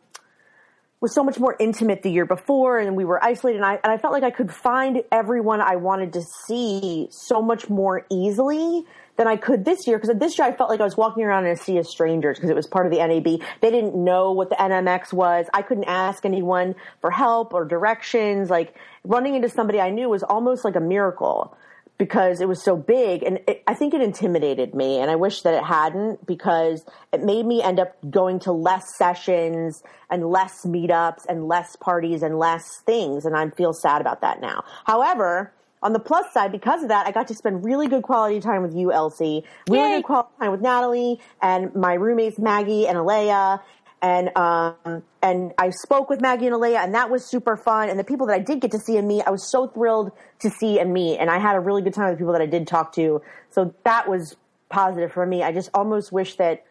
E: was so much more intimate the year before, and we were isolated. And I and I felt like I could find everyone I wanted to see so much more easily than I could this year. Because this year I felt like I was walking around in a sea of strangers because it was part of the NAB. They didn't know what the NMX was. I couldn't ask anyone for help or directions. Like running into somebody I knew was almost like a miracle because it was so big and it, I think it intimidated me and I wish that it hadn't because it made me end up going to less sessions and less meetups and less parties and less things and I feel sad about that now. However, on the plus side, because of that, I got to spend really good quality time with you, Elsie. Really
B: Yay.
E: good quality time with Natalie and my roommates Maggie and Alea. And um, and I spoke with Maggie and Alea, and that was super fun. And the people that I did get to see and meet, I was so thrilled to see and meet. And I had a really good time with the people that I did talk to. So that was positive for me. I just almost wish that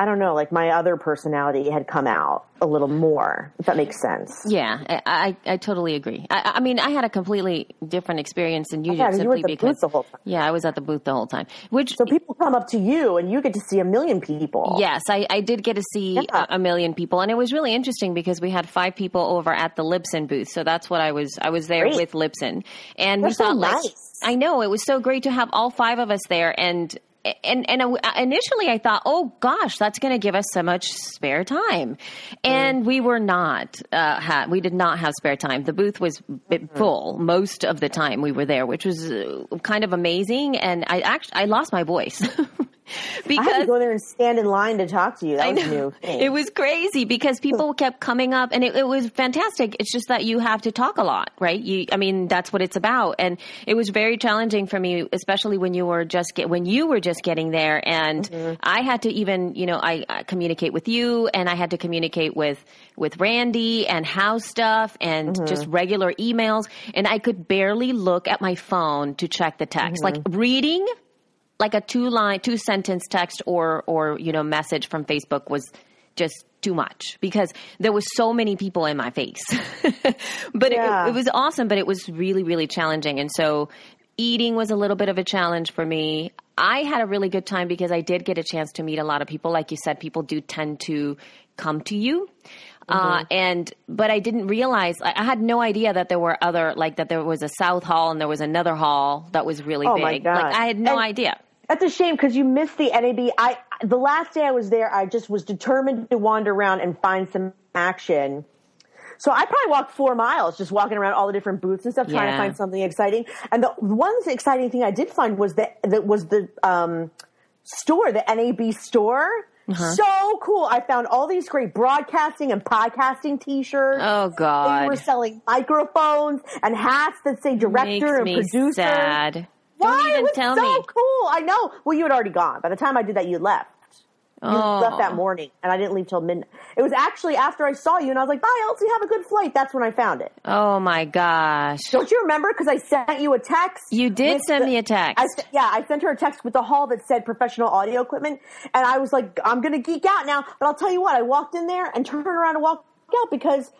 E: I don't know, like my other personality had come out a little more. If that makes sense.
B: Yeah, I, I, I totally agree. I, I mean, I had a completely different experience than you
E: Yeah,
B: did
E: you were
B: simply
E: at the booth
B: because
E: the whole time.
B: yeah, I was at the booth the whole time. Which
E: So people come up to you, and you get to see a million people.
B: yes, I, I did get to see
E: Yeah.
B: a, a million people, and it was really interesting because we had five people over at the Libsyn booth. So that's what I was. I was there
E: Great.
B: with Libsyn, and
E: They're
B: we
E: so
B: thought like
E: nice.
B: I know it was so great to have all five of us there, and. And and initially I thought, oh gosh, that's going to give us so much spare time, and we were not. Uh, ha- we did not have spare time. The booth was b- full most of the time we were there, which was uh, kind of amazing. And I actually I lost my voice
E: I had to
B: because
E: go there and stand in line to talk to you. That
B: I
E: was
B: know.
E: new thing.
B: It was crazy because people kept coming up and it, it was fantastic. It's just that you have to talk a lot, right? You, I mean, that's what it's about. And it was very challenging for me, especially when you were just get, when you were just getting there. And
E: Mm-hmm.
B: I had to even, you know, I, I communicate with you and I had to communicate with, with Randy and house stuff and
E: Mm-hmm.
B: just regular emails. And I could barely look at my phone to check the text. Like
E: Mm-hmm.
B: reading like a two line two sentence text or or you know message from facebook was just too much because there was so many people in my face but
E: Yeah.
B: it, it was awesome but it was really really challenging and so eating was a little bit of a challenge for me i had a really good time because i did get a chance to meet a lot of people like you said people do tend to come to you Uh, and but I didn't realize I I had no idea that there were other like that there was a south hall and there was another hall that was really
E: Oh,
B: big.
E: my God.
B: Like I had no
E: And-
B: idea.
E: That's a shame because you missed the NAB. I the last day I was there, I just was determined to wander around and find some action. So I probably walked four miles just walking around all the different booths and stuff, trying
B: Yeah.
E: to find something exciting. And the one exciting thing I did find was that that was the um, store, the NAB store.
B: Uh-huh.
E: So cool! I found all these great broadcasting and podcasting T-shirts.
B: Oh god.
E: They were selling microphones and hats that say director
B: makes
E: and producer.
B: sad.
E: Why?
B: Don't even
E: it was
B: tell
E: so
B: me.
E: cool. I know. Well, you had already gone. By the time I did that, you left. You
B: Oh.
E: left that oh. morning, and I didn't leave till midnight. It was actually after I saw you, and I was like, "Bye, Elsie. Have a good flight." That's when I found it.
B: Oh my gosh.
E: Don't you remember? Because I sent you a text.
B: You did send
E: the-
B: me a text.
E: I, yeah, I sent her a text with the hall that said professional audio equipment, and I was like, "I'm gonna geek out now." But I'll tell you what, I walked in there and turned around and walked out because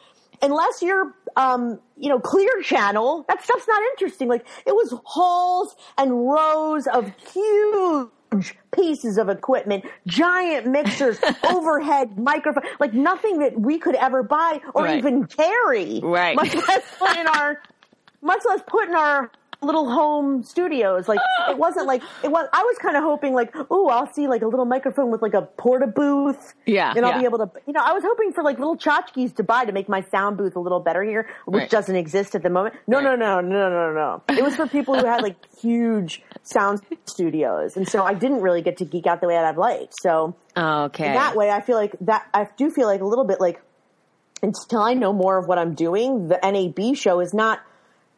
E: unless you're, um, you know, clear channel, that stuff's not interesting. Like it was halls and rows of huge pieces of equipment, giant mixers, overhead microphone, like nothing that we could ever buy or
B: Right.
E: even carry.
B: Right.
E: Much less put in our much less put in our little home studios. Like it wasn't like it was. I was kind of hoping like, oh, I'll see like a little microphone with like a porta booth.
B: Yeah,
E: and I'll
B: yeah.
E: be able to. You know, I was hoping for like little tchotchkes to buy to make my sound booth a little better here, which
B: Right.
E: doesn't exist at the moment. No, no, no, no, no, no. No. It was for people who had like huge sound studios, and so I didn't really get to geek out the way that I'd like. So
B: Okay.
E: that way, I feel like that. I do feel like a little bit like until I know more of what I'm doing, the NAB show is not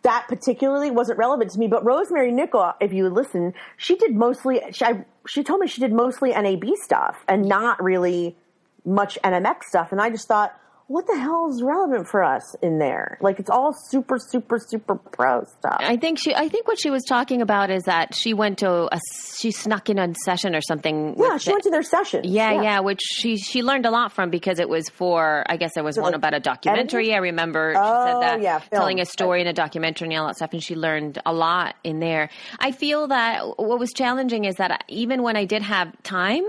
E: that particularly wasn't relevant to me. But Rosemary Nickel, if you listen, she did mostly. She, I, she told me she did mostly NAB stuff and not really much NMX stuff. And I just thought, what the hell is relevant for us in there? Like it's all super, super, super pro stuff.
B: I think she. I think what she was talking about is that she went to a. She snuck in a session or something.
E: yeah, she went to their session.
B: Yeah, yeah, which she she learned a lot from because it was for I guess there was
E: it
B: one
E: like
B: about a documentary.
E: editing?
B: I remember she
E: Oh,
B: said that
E: yeah, film.
B: telling a story in a documentary and all that stuff, and she learned a lot in there. I feel that what was challenging is that even when I did have time.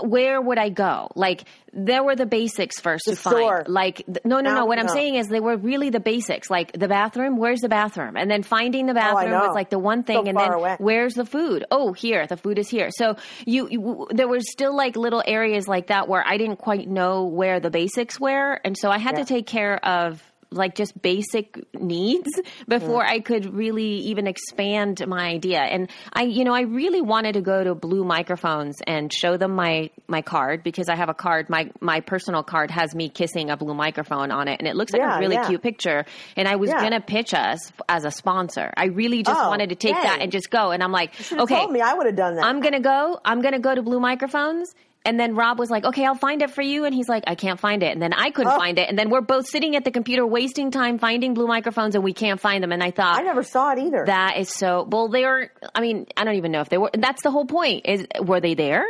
B: Where would I go? Like there were the basics first
E: The
B: to
E: store.
B: find. Like no, no, no.
E: No,
B: What I'm saying is they were really the basics. Like the bathroom. Where's the bathroom? And then finding the oh, bathroom
E: Oh,
B: was like the one thing.
E: So
B: and then
E: away.
B: where's the food? Oh, here, the food is here. So you, you, there was still like little areas like that where I didn't quite know where the basics were, and so I had
E: Yeah.
B: to take care of like just basic needs before. I could really even expand my idea. And I, you know, I really wanted to go to Blue Microphones and show them my my card because I have a card. My my personal card has me kissing a blue microphone on it, and it looks like
E: Yeah,
B: a really
E: yeah.
B: cute picture. And I was gonna pitch us as a sponsor. I really just
E: Oh,
B: wanted to take that and just go. And I'm like, okay,
E: told me I would have done that.
B: I'm gonna go. I'm gonna go to Blue Microphones. And then Rob was like, "Okay, I'll find it for you." And he's like, "I can't find it." And then I couldn't
E: Oh.
B: find it. And then we're both sitting at the computer wasting time finding Blue Microphones, and we can't find them. And I thought
E: I never saw it either.
B: that is so. Well, they were. I mean, I don't even know if they were. That's the whole point. Is were they there?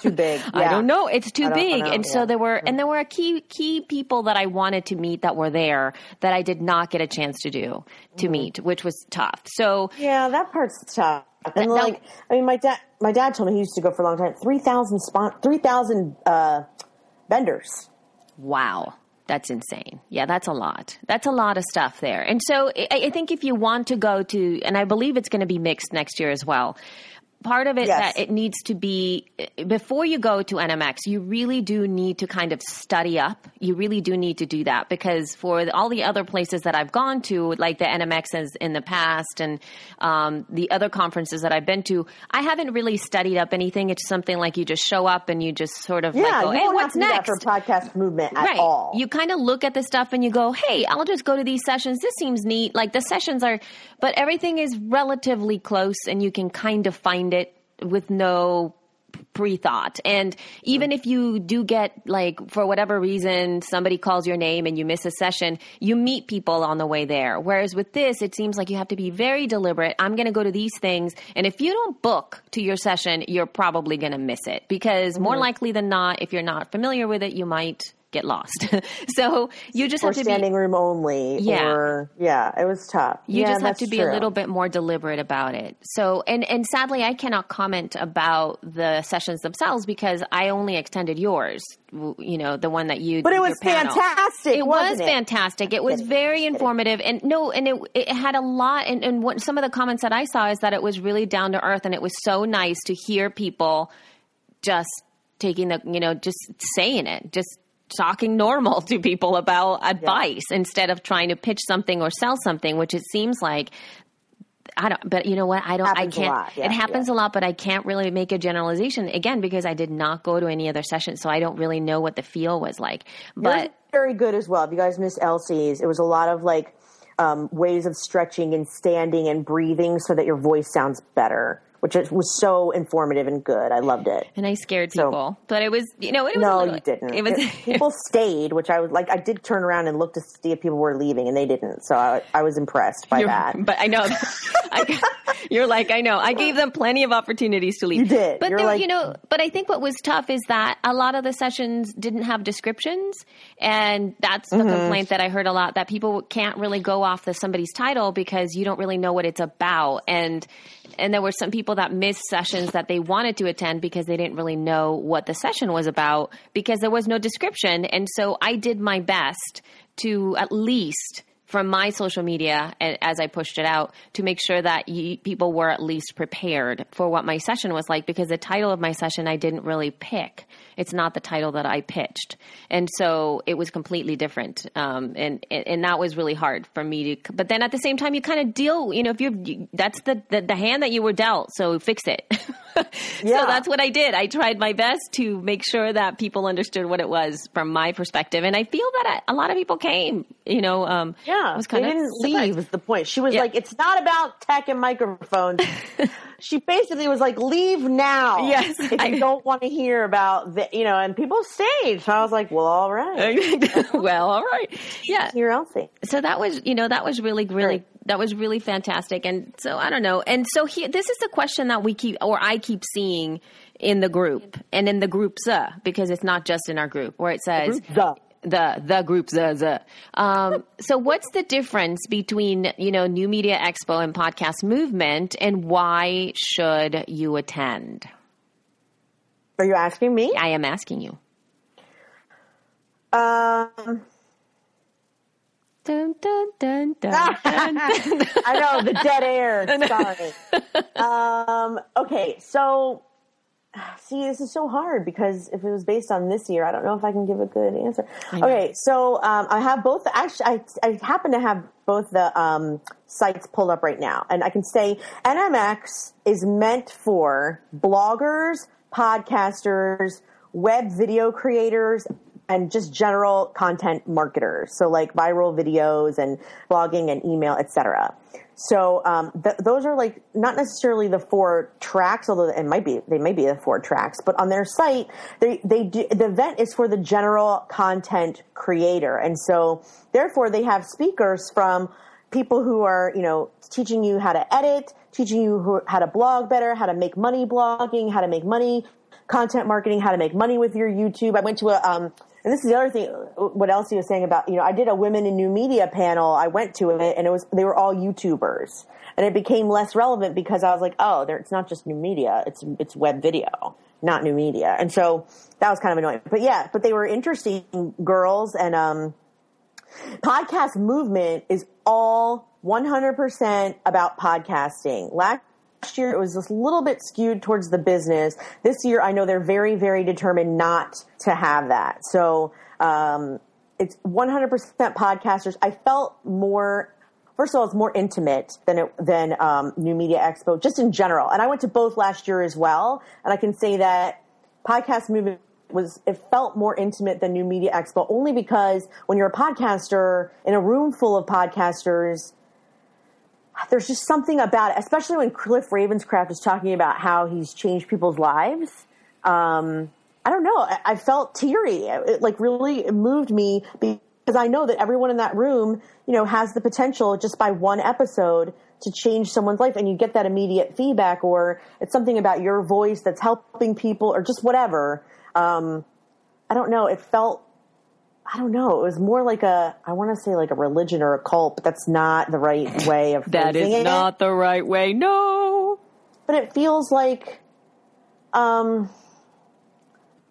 E: Too big, Yeah.
B: I don't know. It's too big.
E: know,
B: And so there were, and there were a key key people that I wanted to meet that were there that I did not get a chance to do to
E: Mm-hmm.
B: meet, which was tough. So
E: Yeah, that part's tough. And
B: That-
E: like, I mean, my dad, my dad told me he used to go for a long time. Three thousand spon, three thousand uh, vendors.
B: Wow. That's insane. Yeah, that's a lot. That's a lot of stuff there. And so I, I think if you want to go to, and I believe it's going to be mixed next year as well. Part of it
E: Yes.
B: that it needs to be before you go to NMX, you really do need to kind of study up. You really do need to do that because for all the other places that I've gone to, like the NMXs in the past and um, the other conferences that I've been to, I haven't really studied up anything. It's something like you just show up and you just sort of
E: Yeah,
B: like go, hey, what's
E: have to do
B: next?
E: for podcast movement at
B: right.
E: all.
B: You kind of look at the stuff and you go, hey, I'll just go to these sessions. This seems neat. Like the sessions are, but everything is relatively close and you can kind of find with no pre-thought. And even if you do get like for whatever reason somebody calls your name and you miss a session you meet people on the way there. Whereas with this it seems like you have to be very deliberate. I'm going to go to these things and if you don't book to your session you're probably going to miss it. Because more likely than not if you're not familiar with it you might get lost. so you just
E: or
B: have to be
E: standing
B: be
E: room only.
B: Yeah.
E: Or, yeah, it was tough.
B: you
E: Yeah,
B: just have to be
E: true.
B: a little bit more deliberate about it. So and and sadly I cannot comment about the sessions themselves because I only extended yours. You know, the one that you
E: But it was fantastic.
B: It was
E: it?
B: fantastic. It was very informative, and no, and it it had a lot. And, and what some of the comments that I saw is that it was really down to earth, and it was so nice to hear people just taking the you know just saying it, just talking normal to people about advice instead of trying to pitch something or sell something, which it seems like. I don't, but you know what? I don't,
E: Happens
B: I can't,
E: yeah,
B: it happens
E: yeah.
B: a lot, but I can't really make a generalization again because I did not go to any other sessions. So I don't really know what the feel was like. But
E: very good as well. If you guys missed Elsie's, it was a lot of like um, ways of stretching and standing and breathing so that your voice sounds better, which is, was so informative and good. I loved it.
B: and I scared
E: So-
B: people, but it was, you know, it was
E: No,
B: little-
E: you didn't.
B: It was,
E: people stayed, which I was like. I did turn around and look to see if people were leaving, and they didn't. So I, I was impressed by that.
B: But I know, I, you're like, I know. I gave them plenty of opportunities to leave.
E: You did.
B: But there,
E: like-
B: you know, but I think what was tough is that a lot of the sessions didn't have descriptions, and that's the
E: Mm-hmm.
B: complaint that I heard a lot that people can't really go off the somebody's title because you don't really know what it's about, and and there were some people that missed sessions that they wanted to attend because they didn't really know what the session was about because there was no description, and so I did my best to at least from my social media as I pushed it out to make sure that you, people were at least prepared for what my session was like because the title of my session I didn't really pick. It's not the title that I pitched, and so it was completely different. Um, and and that was really hard for me to. But then at the same time, you kind of deal. You know, if you're you, that's the, the the hand that you were dealt, so fix it.
E: Yeah.
B: So that's what I did. I tried my best to make sure that people understood what it was from my perspective, and I feel that a lot of people came. You know, um,
E: Yeah,
B: I was
E: they
B: of
E: didn't
B: surprised.
E: leave. Is the point? She was
B: Yeah.
E: like, "It's not about tech and microphones." she basically was like, "Leave now."
B: Yes,
E: if
B: I-
E: you don't want to hear about the, you know, and people stayed. So I was like, "Well, all right,
B: well, all right, yeah.
E: here, Elsie."
B: So that was, you know, that was really, really,
E: Right.
B: that was really fantastic. And so I don't know. And so here, this is the question that we keep, or I keep seeing in the group and in the groups, uh, because it's not just in our group where it says
E: The
B: the group the the. Um, so what's the difference between you know New Media Expo and Podcast Movement, and why should you attend?
E: are you asking me?
B: I am asking you.
E: Um,
B: dun, dun, dun.
E: I know the dead air. Sorry. um, okay, so see, this is so hard because if it was based on this year, I don't know if I can give a good answer. Okay, so um, I have both. Actually, I, I happen to have both the um, sites pulled up right now, and I can say NMX is meant for bloggers, podcasters, web video creators, and just general content marketers. So like viral videos and blogging and email, etc. So um, th- those are like not necessarily the four tracks, although it might be they may be the four tracks. But on their site, they they do, the event is for the general content creator, and so therefore they have speakers from people who are you know teaching you how to edit, teaching you who, how to blog better, how to make money blogging, how to make money content marketing, how to make money with your YouTube. I went to a, um, and this is the other thing, what else Elsie was saying about, you know, I did a women in new media panel. I went to it and it was, they were all YouTubers and it became less relevant because I was like, oh, it's not just new media. It's, it's web video, not new media. And so that was kind of annoying, but yeah, but they were interesting girls and, um, podcast movement is all 100% about podcasting. Last year it was just a little bit skewed towards the business. This year I know they're very, very determined not to have that. So, um, it's 100% podcasters. I felt more, first of all, it's more intimate than it, than, um, New Media Expo, just in general. And I went to both last year as well. And I can say that podcast movement was it felt more intimate than New Media Expo only because when you're a podcaster in a room full of podcasters, there's just something about it, especially when Cliff Ravenscraft is talking about how he's changed people's lives. Um, I don't know. I, I felt teary. It like really moved me because I know that everyone in that room, you know, has the potential just by one episode to change someone's life and you get that immediate feedback or it's something about your voice that's helping people or just whatever. Um, I don't know. It felt I don't know. It was more like a, I want to say like a religion or a cult, but that's not the right way of
B: That is
E: it.
B: not the right way. No.
E: But it feels like, um,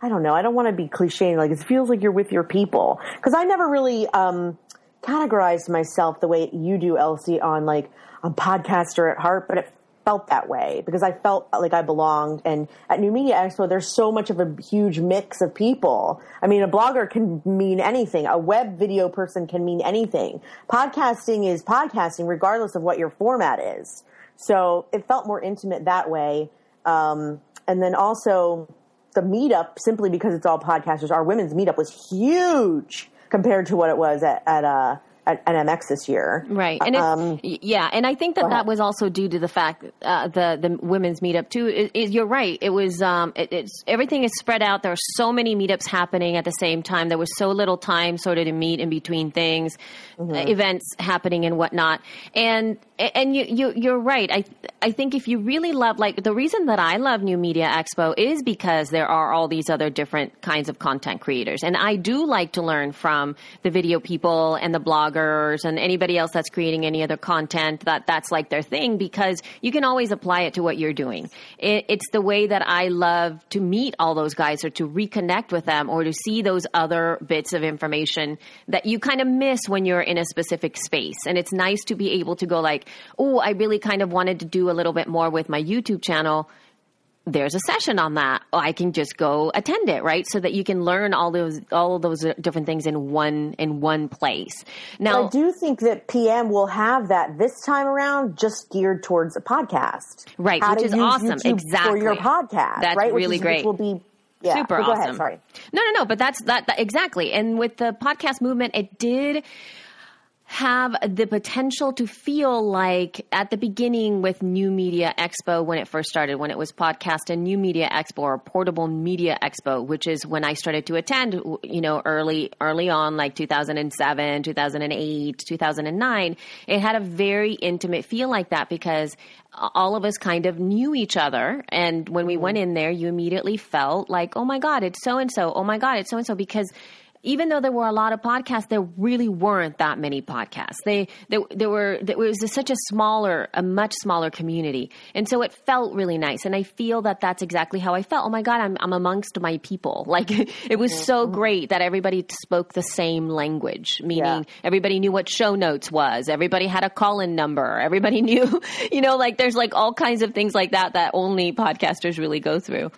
E: I don't know. I don't want to be cliche. Like it feels like you're with your people because I never really um, categorized myself the way you do, Elsie, on like a podcaster at heart. But it felt that way because I felt like I belonged. And at New Media Expo, there's so much of a huge mix of people. I mean, a blogger can mean anything. A web video person can mean anything. Podcasting is podcasting, regardless of what your format is. So it felt more intimate that way. Um, and then also the meetup, simply because it's all podcasters, our women's meetup was huge compared to what it was at, at, uh, at NMX this year.
B: Right, and it,
E: Um,
B: yeah, and I think that that was also due to the fact uh, the the women's meetup too. Is, is you're right. It was um, it, it's everything is spread out. There are so many meetups happening at the same time. There was so little time sort of to meet in between things,
E: Mm-hmm.
B: uh, events happening and whatnot. And and you you you're right. I I think if you really love like the reason that I love New Media Expo is because there are all these other different kinds of content creators, and I do like to learn from the video people and the bloggers and anybody else that's creating any other content that that's like their thing because you can always apply it to what you're doing. It, it's the way that I love to meet all those guys or to reconnect with them or to see those other bits of information that you kind of miss when you're in a specific space. And it's nice to be able to go like, oh, I really kind of wanted to do a little bit more with my YouTube channel there's a session on that. Oh, I can just go attend it, right? So that you can learn all those all of those uh, different things in one in one place. Now,
E: I do think that PM will have that this time around, just geared towards a podcast,
B: Right,
E: How
B: which is awesome.
E: YouTube for your podcast.
B: That's
E: right? Which
B: really
E: is-
B: great.
E: Will be yeah.
B: super
E: but
B: awesome.
E: Ahead, sorry.
B: No, no, no. But that's that, that exactly. And with the podcast movement, it did have the potential to feel like at the beginning with New Media Expo when it first started, when it was podcast and New Media Expo or Portable Media Expo, which is when I started to attend, you know, early, early on, like 2007, 2008, 2009. It had a very intimate feel like that because all of us kind of knew each other. And when we mm-hmm. went in there, you immediately felt like, oh my God, it's so and so. Oh my God, it's so and so. Because even though there were a lot of podcasts, there really weren't that many podcasts. They, there, there were, there was such a smaller, a much smaller community. And so it felt really nice. And I feel that that's exactly how I felt. Oh my God, I'm, I'm amongst my people. Like it was so mm-hmm. great that everybody spoke the same language, meaning
E: Yeah.
B: everybody knew what show notes was. Everybody had a call in number. Everybody knew, you know, like there's like all kinds of things like that that only podcasters really go through.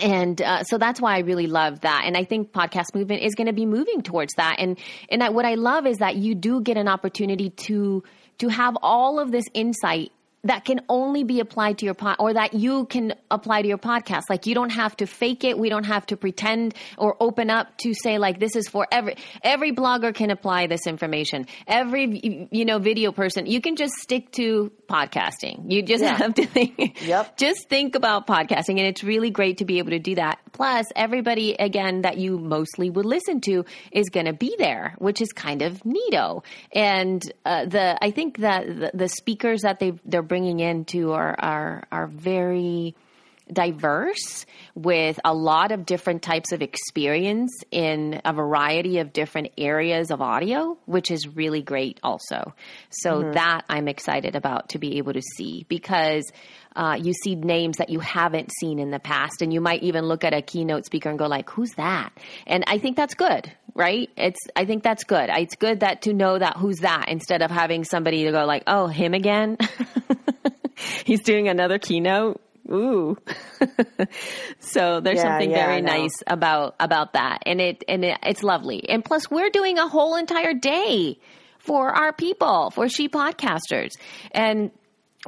B: And uh, so that's why I really love that, and I think podcast movement is going to be moving towards that. And and I, what I love is that you do get an opportunity to to have all of this insight that can only be applied to your pod or that you can apply to your podcast. Like you don't have to fake it. We don't have to pretend or open up to say like this is for every every blogger can apply this information. Every you know video person, you can just stick to podcasting. You just
E: Yeah.
B: have to think
E: Yep.
B: just think about podcasting and it's really great to be able to do that plus everybody again that you mostly would listen to is going to be there which is kind of neato and uh, the i think that the, the speakers that they they're bringing into are are are very diverse with a lot of different types of experience in a variety of different areas of audio, which is really great also. So that I'm excited about to be able to see because uh, you see names that you haven't seen in the past and you might even look at a keynote speaker and go like, who's that? And I think that's good. Right? It's, I think that's good. It's good that to know that who's that instead of having somebody to go like, oh, him again. He's doing another keynote. Ooh. so there's
E: Yeah,
B: something
E: yeah,
B: very nice about about that. And it and it, it's lovely. And plus we're doing a whole entire day for our people, for she podcasters. And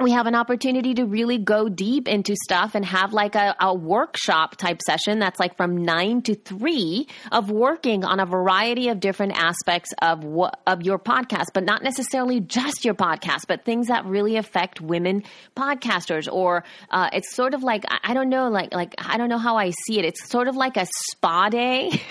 B: we have an opportunity to really go deep into stuff and have like a, a workshop type session that's like from nine to three of working on a variety of different aspects of of your podcast, but not necessarily just your podcast, but things that really affect women podcasters. Or uh, it's sort of like I, I don't know, like like I don't know how I see it. It's sort of like a spa day.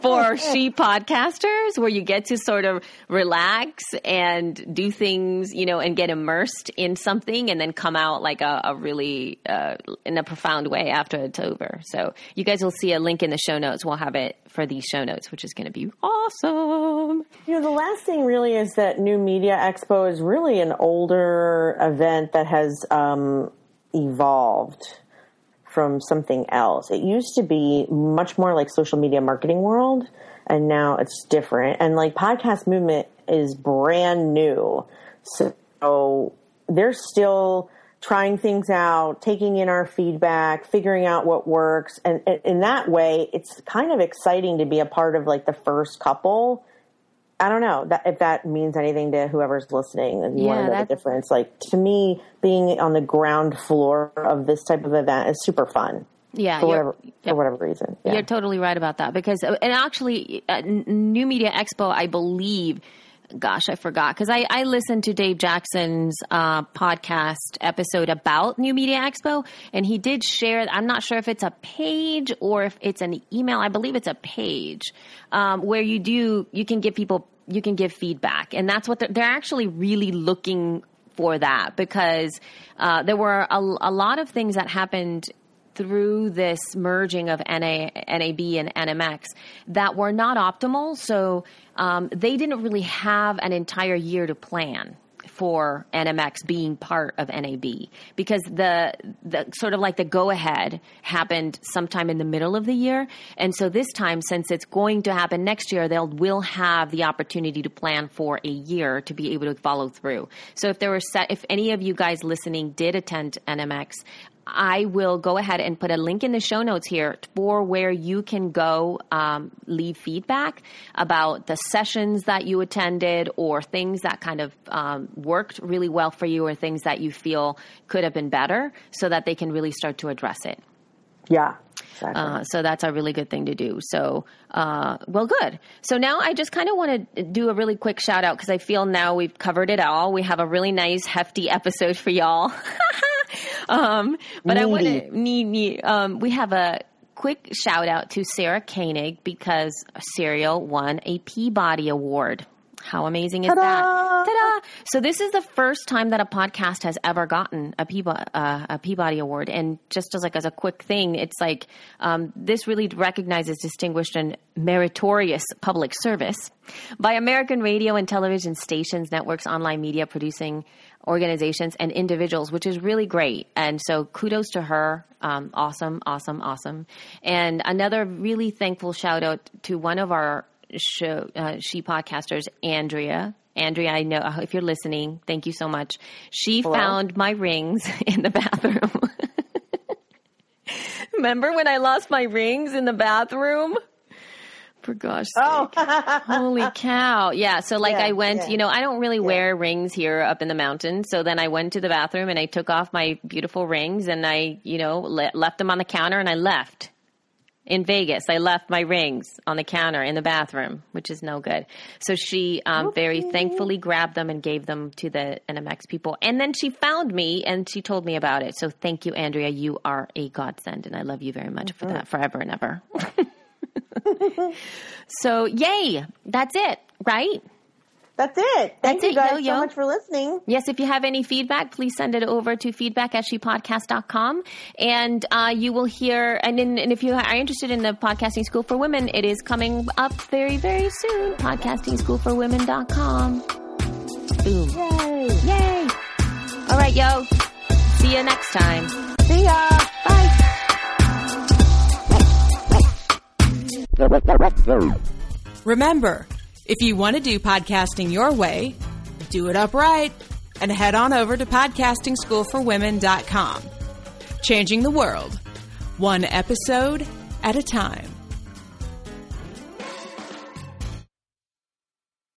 B: for she podcasters where you get to sort of relax and do things, you know, and get immersed immersed in something and then come out like a, a really uh, in a profound way after it's over. So you guys will see a link in the show notes. We'll have it for these show notes, which is going to be awesome.
E: You know, the last thing really is that New Media Expo is really an older event that has um, evolved from something else. It used to be much more like social media marketing world, and now it's different. And like podcast movement is brand new, so they're still trying things out, taking in our feedback, figuring out what works. And in that way, it's kind of exciting to be a part of like the first couple. I don't know that if that means anything to whoever's listening and you
B: Yeah,
E: want to know the difference. Like to me, being on the ground floor of this type of event is super fun
B: Yeah,
E: for whatever
B: yep.
E: for whatever reason. Yeah.
B: You're totally right about that because, and actually, uh, New Media Expo, I believe, gosh, I forgot because I, I listened to Dave Jackson's uh, podcast episode about New Media Expo, and he did share. I'm not sure if it's a page or if it's an email. I believe it's a page um, where you do you can give people you can give feedback, and that's what they're, they're actually really looking for that because uh, there were a, a lot of things that happened through this merging of NA, NAB and NMX that were not optimal. So um, they didn't really have an entire year to plan for NMX being part of NAB because the the sort of like the go ahead happened sometime in the middle of the year and so this time since it's going to happen next year they'll will have the opportunity to plan for a year to be able to follow through so if there were set if any of you guys listening did attend NMX I will go ahead and put a link in the show notes here for where you can go um, leave feedback about the sessions that you attended or things that kind of um, worked really well for you or things that you feel could have been better so that they can really start to address it.
E: yeah. Exactly.
B: Uh, so that's a really good thing to do. So, uh, well, good. So now I just kind of want to do a really quick shout out because I feel now we've covered it all. We have a really nice, hefty episode for y'all. um, but I want to need me. Um, we have a quick shout out to Sarah Koenig because Serial won a Peabody Award. How amazing is that? Ta-da! So this is the first time that a podcast has ever gotten a Peabody, uh, a Peabody Award. And just as like as a quick thing, it's like um, this really recognizes distinguished and meritorious public service by American radio and television stations, networks, online media producing organizations, and individuals, which is really great. And so kudos to her. Um, awesome, awesome, awesome. And another really thankful shout out to one of our show uh, she podcasters andrea andrea i know if you're listening thank you so much she found my rings in the bathroom remember when i lost my rings in the bathroom for gosh sake. holy cow yeah so like
E: Oh. Yeah,
B: i went
E: yeah.
B: you know i don't really wear rings here up in the mountains so then i went to the bathroom and i took off my beautiful rings and i you know le- left them on the counter and i left in Vegas. I left my rings on the counter in the bathroom, which is no good. So she um, very thankfully grabbed them and gave them to the NMX people. And then she found me and she told me about it. So thank you, Andrea. You are a godsend, and I love you very much for that forever and ever. so, yay! That's it, right?
E: That's it. Thank
B: That's
E: you
B: it,
E: guys
B: Yo-Yo.
E: so much for listening.
B: Yes, if you have any feedback, please send it over to feedback at shepodcast.com. And uh, you will hear, and, in, and if you are interested in the Podcasting School for Women, it is coming up very, very soon. Podcastingschoolforwomen.com. Boom.
E: Yay.
B: Yay. All right, yo. See you next time.
E: See ya.
B: Bye.
F: Remember, if you want to do podcasting your way, do it upright and head on over to podcastingschoolforwomen.com. Changing the world, one episode at a time.